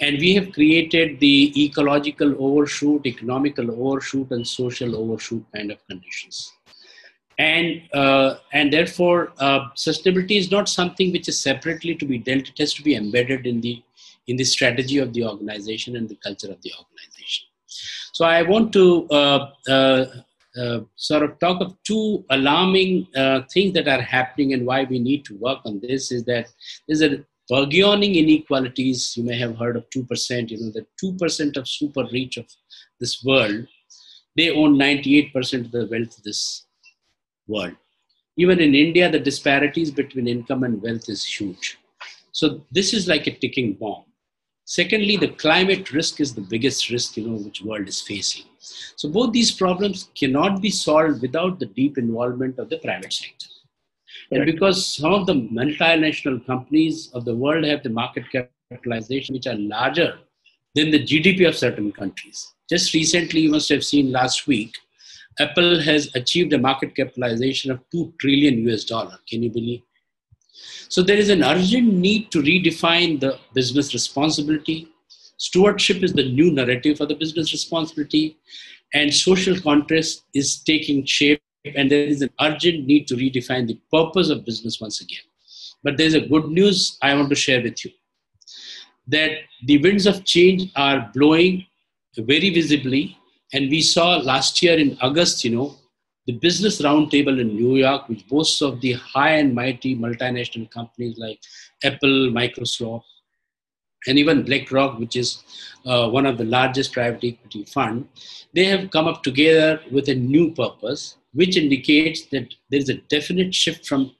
And we have created the ecological overshoot, economical overshoot, and social overshoot kind of conditions. And, uh, and therefore, uh, sustainability is not something which is separately to be dealt, it has to be embedded in the, in the strategy of the organization and the culture of the organization. So I want to uh, uh uh, sort of talk of two alarming uh, things that are happening and why we need to work on this is that there's a burgeoning inequalities. You may have heard of 2%, you know, the 2% of super rich of this world, they own 98% of the wealth of this world. Even in India, the disparities between income and wealth is huge. So this is like a ticking bomb. Secondly, the climate risk is the biggest risk, you know, which world is facing. So both these problems cannot be solved without the deep involvement of the private sector. And because some of the multinational companies of the world have the market capitalization which are larger than the GDP of certain countries. Just recently, you must have seen last week, Apple has achieved a market capitalization of 2 trillion US dollar. Can you believe? So there is an urgent need to redefine the business responsibility. Stewardship is the new narrative for the business responsibility, and social contrast is taking shape, and there is an urgent need to redefine the purpose of business once again. But there's a good news I want to share with you that the winds of change are blowing very visibly. And we saw last year in August, you know, the Business Roundtable in New York, which boasts of the high and mighty multinational companies like Apple, Microsoft, and even BlackRock, which is uh, one of the largest private equity fund, they have come up together with a new purpose, which indicates that there is a definite shift from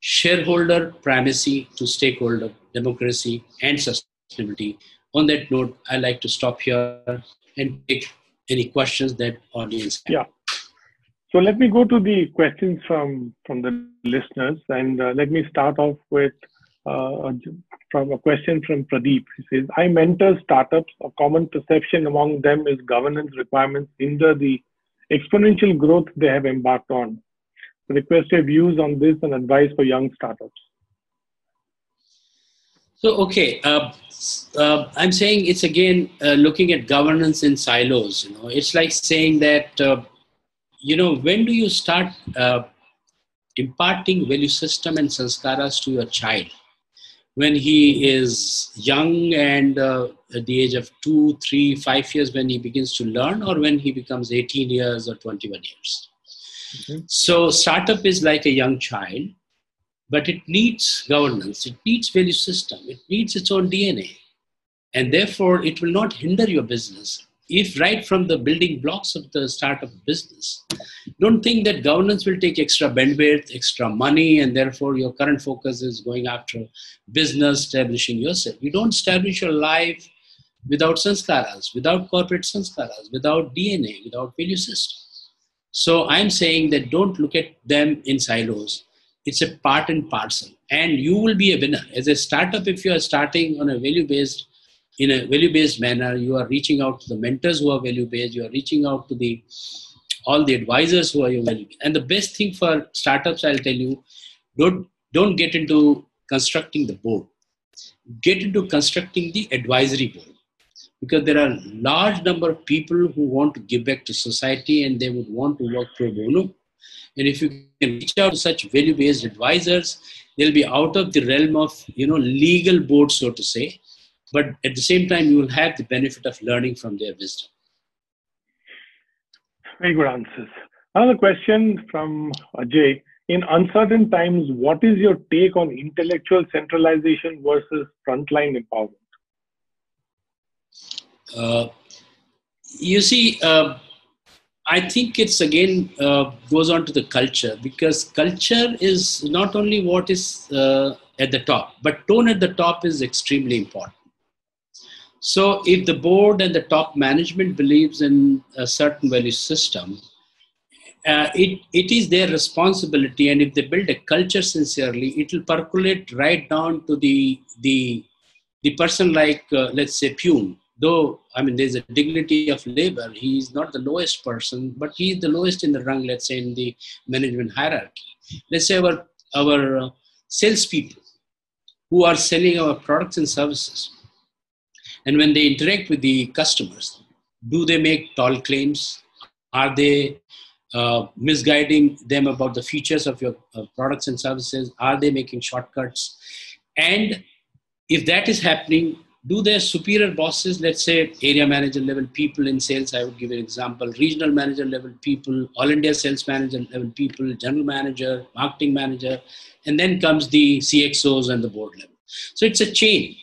shareholder primacy to stakeholder democracy and sustainability. On that note, I like to stop here and take any questions that audience have. Yeah. So let me go to the questions from, from the listeners and uh, let me start off with uh, from a question from Pradeep. He says, I mentor startups. A common perception among them is governance requirements hinder the exponential growth they have embarked on. Request your views on this and advice for young startups. So, okay, uh, uh, I'm saying it's again uh, looking at governance in silos. You know, it's like saying that uh, you know, when do you start uh, imparting value system and sanskaras to your child? When he is young and uh, at the age of two, three, five years, when he begins to learn, or when he becomes 18 years or 21 years. Mm-hmm. So, startup is like a young child, but it needs governance, it needs value system, it needs its own DNA, and therefore it will not hinder your business if right from the building blocks of the start of business, don't think that governance will take extra bandwidth, extra money, and therefore your current focus is going after business, establishing yourself. You don't establish your life without sanskaras, without corporate sanskaras, without DNA, without value system. So I'm saying that don't look at them in silos. It's a part and parcel. And you will be a winner. As a startup, if you are starting on a value based in a value based manner you are reaching out to the mentors who are value based you are reaching out to the all the advisors who are your value and the best thing for startups i'll tell you don't don't get into constructing the board. Get into constructing the advisory board. Because there are large number of people who want to give back to society and they would want to work pro bono. And if you can reach out to such value-based advisors, they'll be out of the realm of you know legal board, so to say. But at the same time, you will have the benefit of learning from their wisdom. Very good answers. Another question from Ajay. In uncertain times, what is your take on intellectual centralization versus frontline empowerment? Uh, you see, uh, I think it's again uh, goes on to the culture because culture is not only what is uh, at the top, but tone at the top is extremely important. So, if the board and the top management believes in a certain value system, uh, it, it is their responsibility. And if they build a culture sincerely, it will percolate right down to the the the person like uh, let's say Pune though I mean there's a dignity of labor, he's not the lowest person, but he's the lowest in the rung, let's say in the management hierarchy. Let's say our our uh, salespeople who are selling our products and services, and when they interact with the customers, do they make tall claims? Are they uh, misguiding them about the features of your uh, products and services? Are they making shortcuts? And if that is happening, do their superior bosses, let's say area manager level people in sales, I would give an example, regional manager level people, all India sales manager level people, general manager, marketing manager, and then comes the CXOs and the board level. So it's a chain.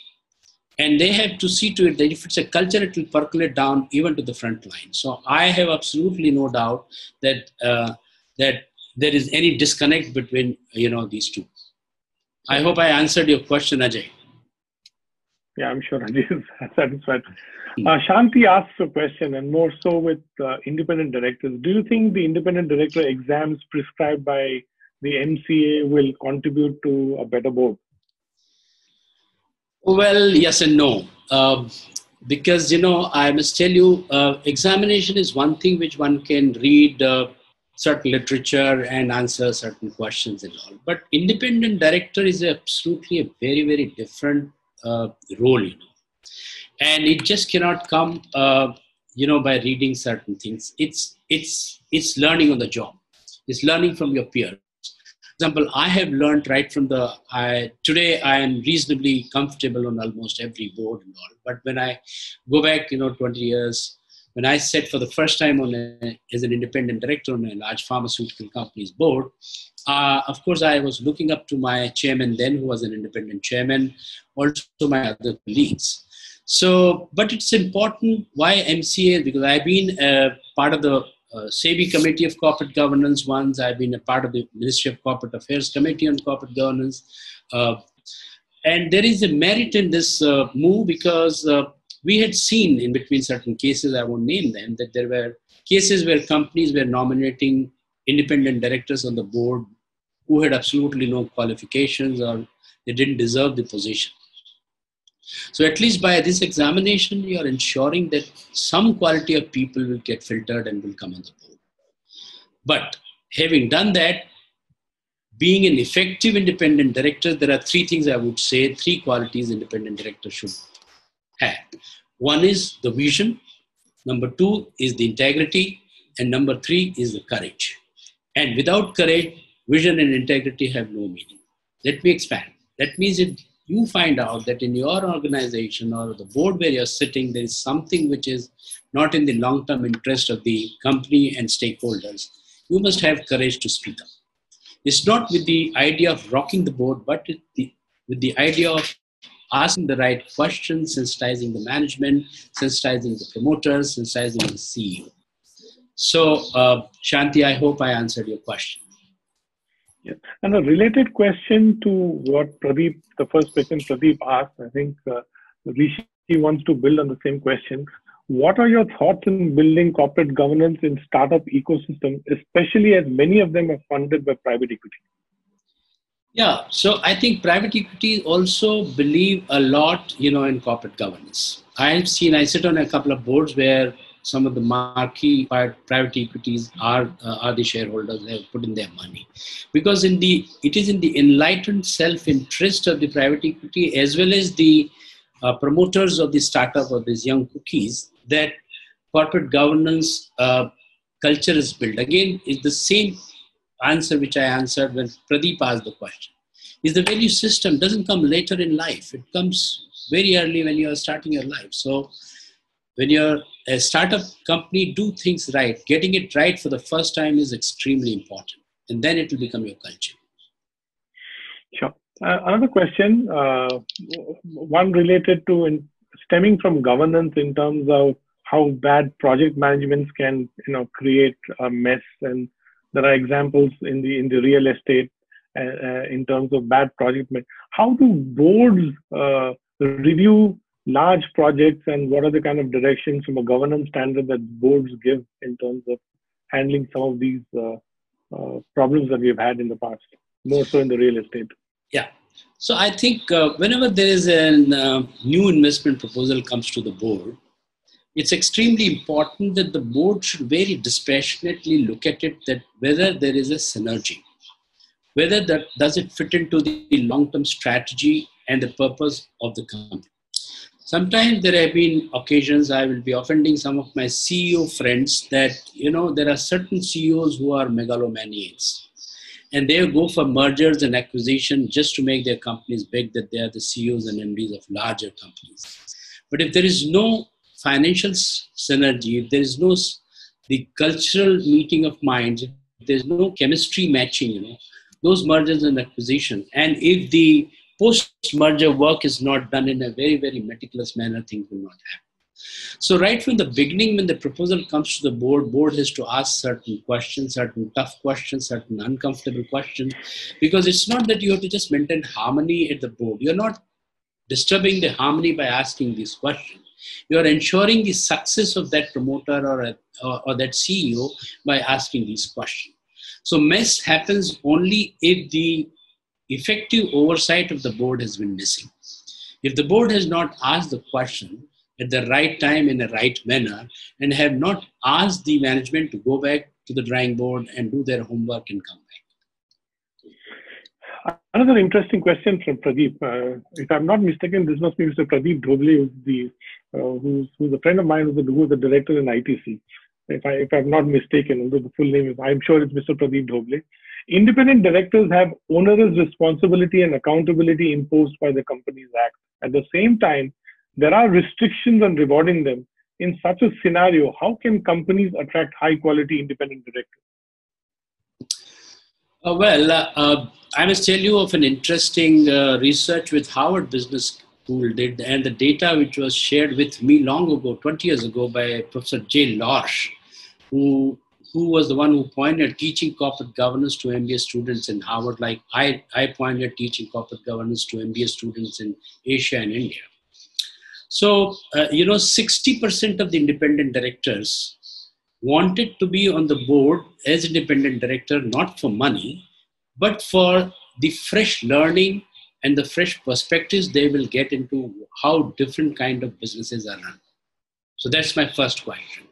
And they have to see to it that if it's a culture, it will percolate down even to the front line. So I have absolutely no doubt that uh, that there is any disconnect between you know these two. I hope I answered your question, Ajay. Yeah, I'm sure Ajay is satisfied. Uh, Shanti asks a question, and more so with uh, independent directors. Do you think the independent director exams prescribed by the MCA will contribute to a better board? Well, yes and no. Uh, because, you know, I must tell you, uh, examination is one thing which one can read uh, certain literature and answer certain questions and all. But independent director is absolutely a very, very different uh, role, you know. And it just cannot come, uh, you know, by reading certain things. It's it's it's learning on the job. It's learning from your peers. Example, I have learned right from the. I today I am reasonably comfortable on almost every board and all. But when I go back, you know, 20 years, when I sat for the first time on a, as an independent director on a large pharmaceutical company's board, uh, of course, I was looking up to my chairman then, who was an independent chairman, also my other colleagues. So, but it's important why MCA because I've been part of the uh, SEBI Committee of Corporate Governance once. I've been a part of the Ministry of Corporate Affairs Committee on Corporate Governance. Uh, and there is a merit in this uh, move because uh, we had seen in between certain cases, I won't name them, that there were cases where companies were nominating independent directors on the board who had absolutely no qualifications or they didn't deserve the position. So, at least by this examination, you are ensuring that some quality of people will get filtered and will come on the board. But having done that, being an effective independent director, there are three things I would say, three qualities independent director should have. One is the vision, number two is the integrity, and number three is the courage. And without courage, vision and integrity have no meaning. Let me expand. That means if you find out that in your organization or the board where you're sitting, there is something which is not in the long term interest of the company and stakeholders, you must have courage to speak up. It's not with the idea of rocking the board, but with the, with the idea of asking the right questions, sensitizing the management, sensitizing the promoters, sensitizing the CEO. So, uh, Shanti, I hope I answered your question. Yeah. And a related question to what Pradeep, the first question Pradeep asked, I think uh, Rishi wants to build on the same question. What are your thoughts in building corporate governance in startup ecosystem, especially as many of them are funded by private equity? Yeah, so I think private equity also believe a lot, you know, in corporate governance. I've seen, I sit on a couple of boards where some of the marquee private equities are uh, are the shareholders have put in their money because in the it is in the enlightened self interest of the private equity as well as the uh, promoters of the startup or these young cookies that corporate governance uh, culture is built again it's the same answer which I answered when Pradeep asked the question. Is the value system doesn't come later in life. It comes very early when you are starting your life. So when you're a startup company, do things right. Getting it right for the first time is extremely important. And then it will become your culture. Sure. Uh, another question, uh, one related to in, stemming from governance in terms of how bad project managements can, you know, create a mess. And there are examples in the in the real estate uh, uh in terms of bad project. management. How do boards uh, review large projects, and what are the kind of directions from a governance standard that boards give in terms of handling some of these uh, problems that we've had in the past, more so in the real estate? Yeah. So I think uh, whenever there is a uh, new investment proposal comes to the board, it's extremely important that the board should very dispassionately look at it that whether there is a synergy, whether that does it fit into the long-term strategy and the purpose of the company. Sometimes there have been occasions I will be offending some of my CEO friends that you know there are certain CEOs who are megalomaniacs. And they go for mergers and acquisition just to make their companies big that they are the ceos and mds of larger companies. But if there is no financial synergy if there is no the cultural meeting of minds if there's no chemistry matching you know those mergers and acquisition and if the post merger work is not done in a very very meticulous manner things will not happen so right from the beginning, when the proposal comes to the board, board has to ask certain questions, certain tough questions, certain uncomfortable questions, because it's not that you have to just maintain harmony at the board. You're not disturbing the harmony by asking these questions. You are ensuring the success of that promoter or, a, or, or that CEO by asking these questions. So mess happens only if the effective oversight of the board has been missing. If the board has not asked the question, at the right time in the right manner and have not asked the management to go back to the drawing board and do their homework and come back. Another interesting question from Pradeep. Uh, if I'm not mistaken, this must be Mr. Pradeep Dhobale, who's, the, uh, who's, who's a friend of mine who's the, who's the director in ITC. If, I, if I'm not mistaken, although the full name is, I'm sure it's Mr. Pradeep Dhobale. Independent directors have onerous responsibility and accountability imposed by the Companies Act. At the same time, there are restrictions on rewarding them. In such a scenario, how can companies attract high quality independent directors? Uh, well, uh, uh, I must tell you of an interesting uh, research with Harvard Business School did, and the data which was shared with me long ago, 20 years ago, by Professor Jay Lorsch, who who was the one who pointed teaching corporate governance to MBA students in Harvard, like I, I pointed teaching corporate governance to MBA students in Asia and India. So, uh, you know, 60% of the independent directors wanted to be on the board as independent director, not for money, but for the fresh learning and the fresh perspectives they will get into how different kind of businesses are run. So that's my first question.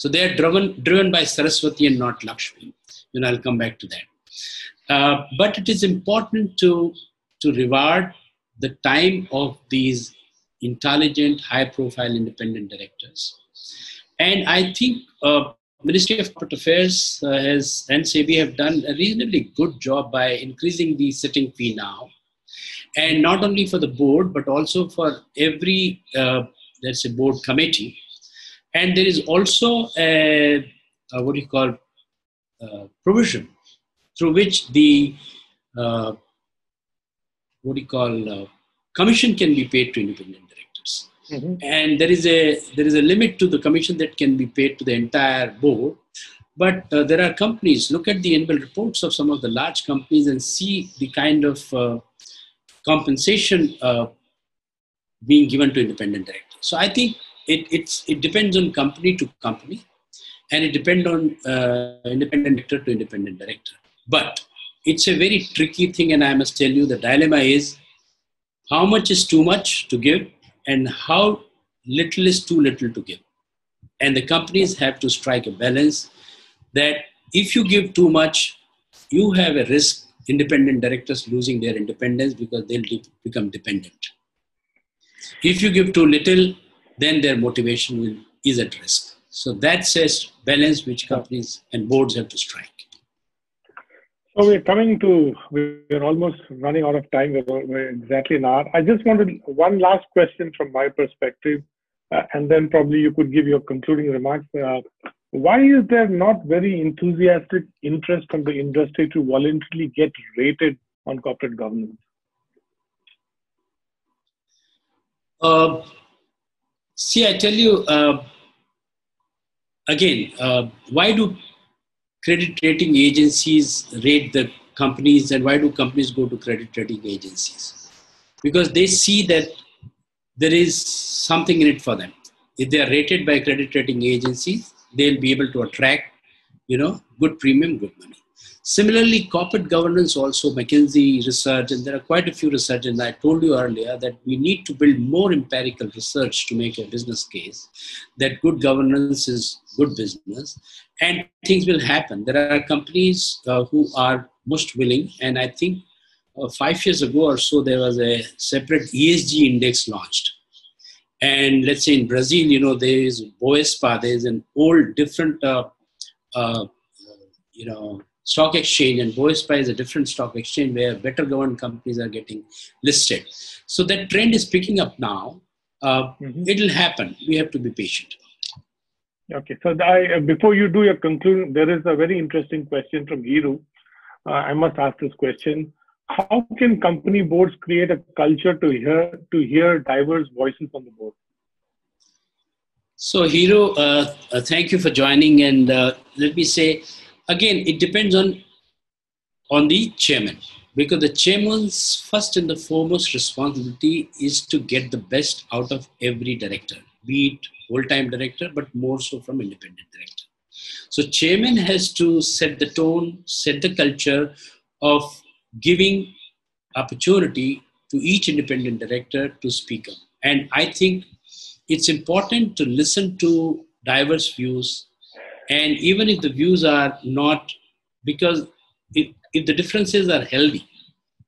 So they are driven, driven by Saraswati and not Lakshmi. And I'll come back to that. Uh, but it is important to, to reward the time of these intelligent, high-profile independent directors. And I think uh, Ministry of Corporate Affairs uh, has and SEBI have done a reasonably good job by increasing the sitting fee now, and not only for the board but also for every uh, let's say board committee. And there is also a, a what do you call uh, provision through which the uh, what do you call uh, commission can be paid to independent Mm-hmm. And there is a there is a limit to the commission that can be paid to the entire board. But uh, there are companies. Look at the annual reports of some of the large companies and see the kind of uh, compensation uh, being given to independent directors. So I think it it's it depends on company to company, and it depends on uh, independent director to independent director. But it's a very tricky thing, and I must tell you the dilemma is how much is too much to give and how little is too little to give. And the companies have to strike a balance that if you give too much, you have a risk independent directors losing their independence because they'll become dependent. If you give too little, then their motivation will, is at risk. So that's a balance which companies and boards have to strike. So we're coming to, we're almost running out of time. We're, we're exactly an hour. I just wanted one last question from my perspective, uh, and then probably you could give your concluding remarks. Uh, why is there not very enthusiastic interest from the industry to voluntarily get rated on corporate governance? Uh, see, I tell you, uh, again, uh, why do credit rating agencies rate the companies and why do companies go to credit rating agencies? Because they see that there is something in it for them. If they are rated by credit rating agencies, they'll be able to attract, you know, good premium, good money. Similarly, corporate governance also, McKinsey research, and there are quite a few research, and I told you earlier that we need to build more empirical research to make a business case that good governance is good business, and things will happen. There are companies uh, who are most willing, and I think uh, five years ago or so, there was a separate ESG index launched. And let's say in Brazil, you know, there is Bovespa, there is an old different, uh, uh you know, stock exchange and Bovespa is a different stock exchange where better governed companies are getting listed. So that trend is picking up now. Uh, mm-hmm. It'll happen. We have to be patient. Okay. So I, uh, before you do your conclusion, there is a very interesting question from Hiru. Uh, I must ask this question. How can company boards create a culture to hear to hear diverse voices on the board? So, Hiro, uh, uh, thank you for joining. And uh, let me say, again, it depends on on the chairman because the chairman's first and the foremost responsibility is to get the best out of every director, be it full-time director, but more so from independent director. So chairman has to set the tone, set the culture of giving opportunity to each independent director to speak up. And I think it's important to listen to diverse views and even if the views are not because if, if the differences are healthy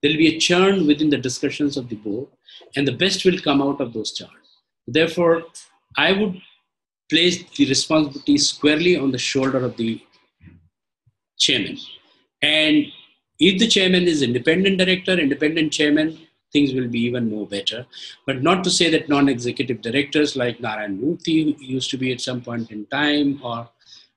there'll be a churn within the discussions of the board and the best will come out of those churns therefore i would place the responsibility squarely on the shoulder of the chairman and if the chairman is independent director independent chairman things will be even more better. But not to say that non-executive directors like Narayan Murthy used to be at some point in time, or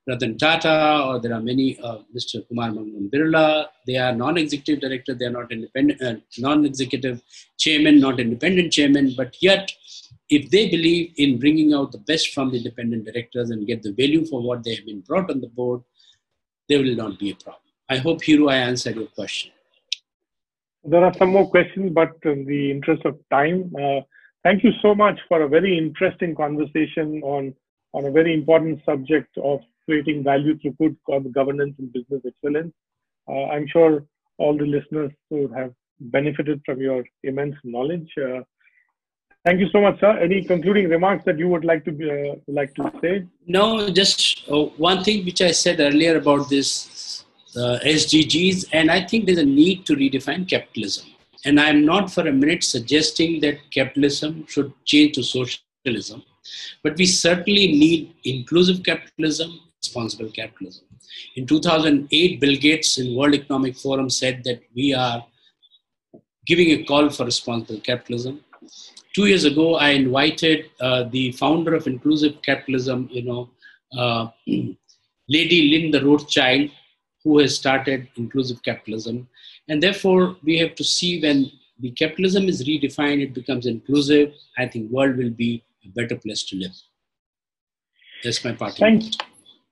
Ratan Tata, or there are many, uh, Mr. Kumar Mangalam Birla, they are non-executive director, they are not independent, uh, non-executive chairman, not independent chairman, but yet if they believe in bringing out the best from the independent directors and get the value for what they have been brought on the board, there will not be a problem. I hope, Hiru, I answered your question. There are some more questions, but in the interest of time, uh, thank you so much for a very interesting conversation on, on a very important subject of creating value through good governance and business excellence. Uh, I'm sure all the listeners would have benefited from your immense knowledge. Uh, thank you so much, sir. Any concluding remarks that you would like to uh, like to say? No, just uh, one thing which I said earlier about this uh, SDGs, and I think there's a need to redefine capitalism. And I'm not for a minute suggesting that capitalism should change to socialism, but we certainly need inclusive capitalism responsible capitalism. In 2008, Bill Gates in World Economic Forum said that we are giving a call for responsible capitalism. Two years ago, I invited uh, the founder of inclusive capitalism, you know, uh, Lady Linda Rothschild, who has started inclusive capitalism. And therefore, we have to see when the capitalism is redefined, it becomes inclusive. I think world will be a better place to live. That's my part. Thank,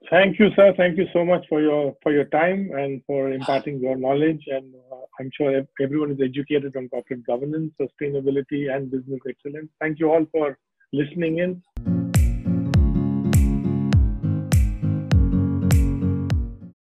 Thank you, sir. Thank you so much for your for your time and for imparting your knowledge. And uh, I'm sure everyone is educated on corporate governance, sustainability, and business excellence. Thank you all for listening in.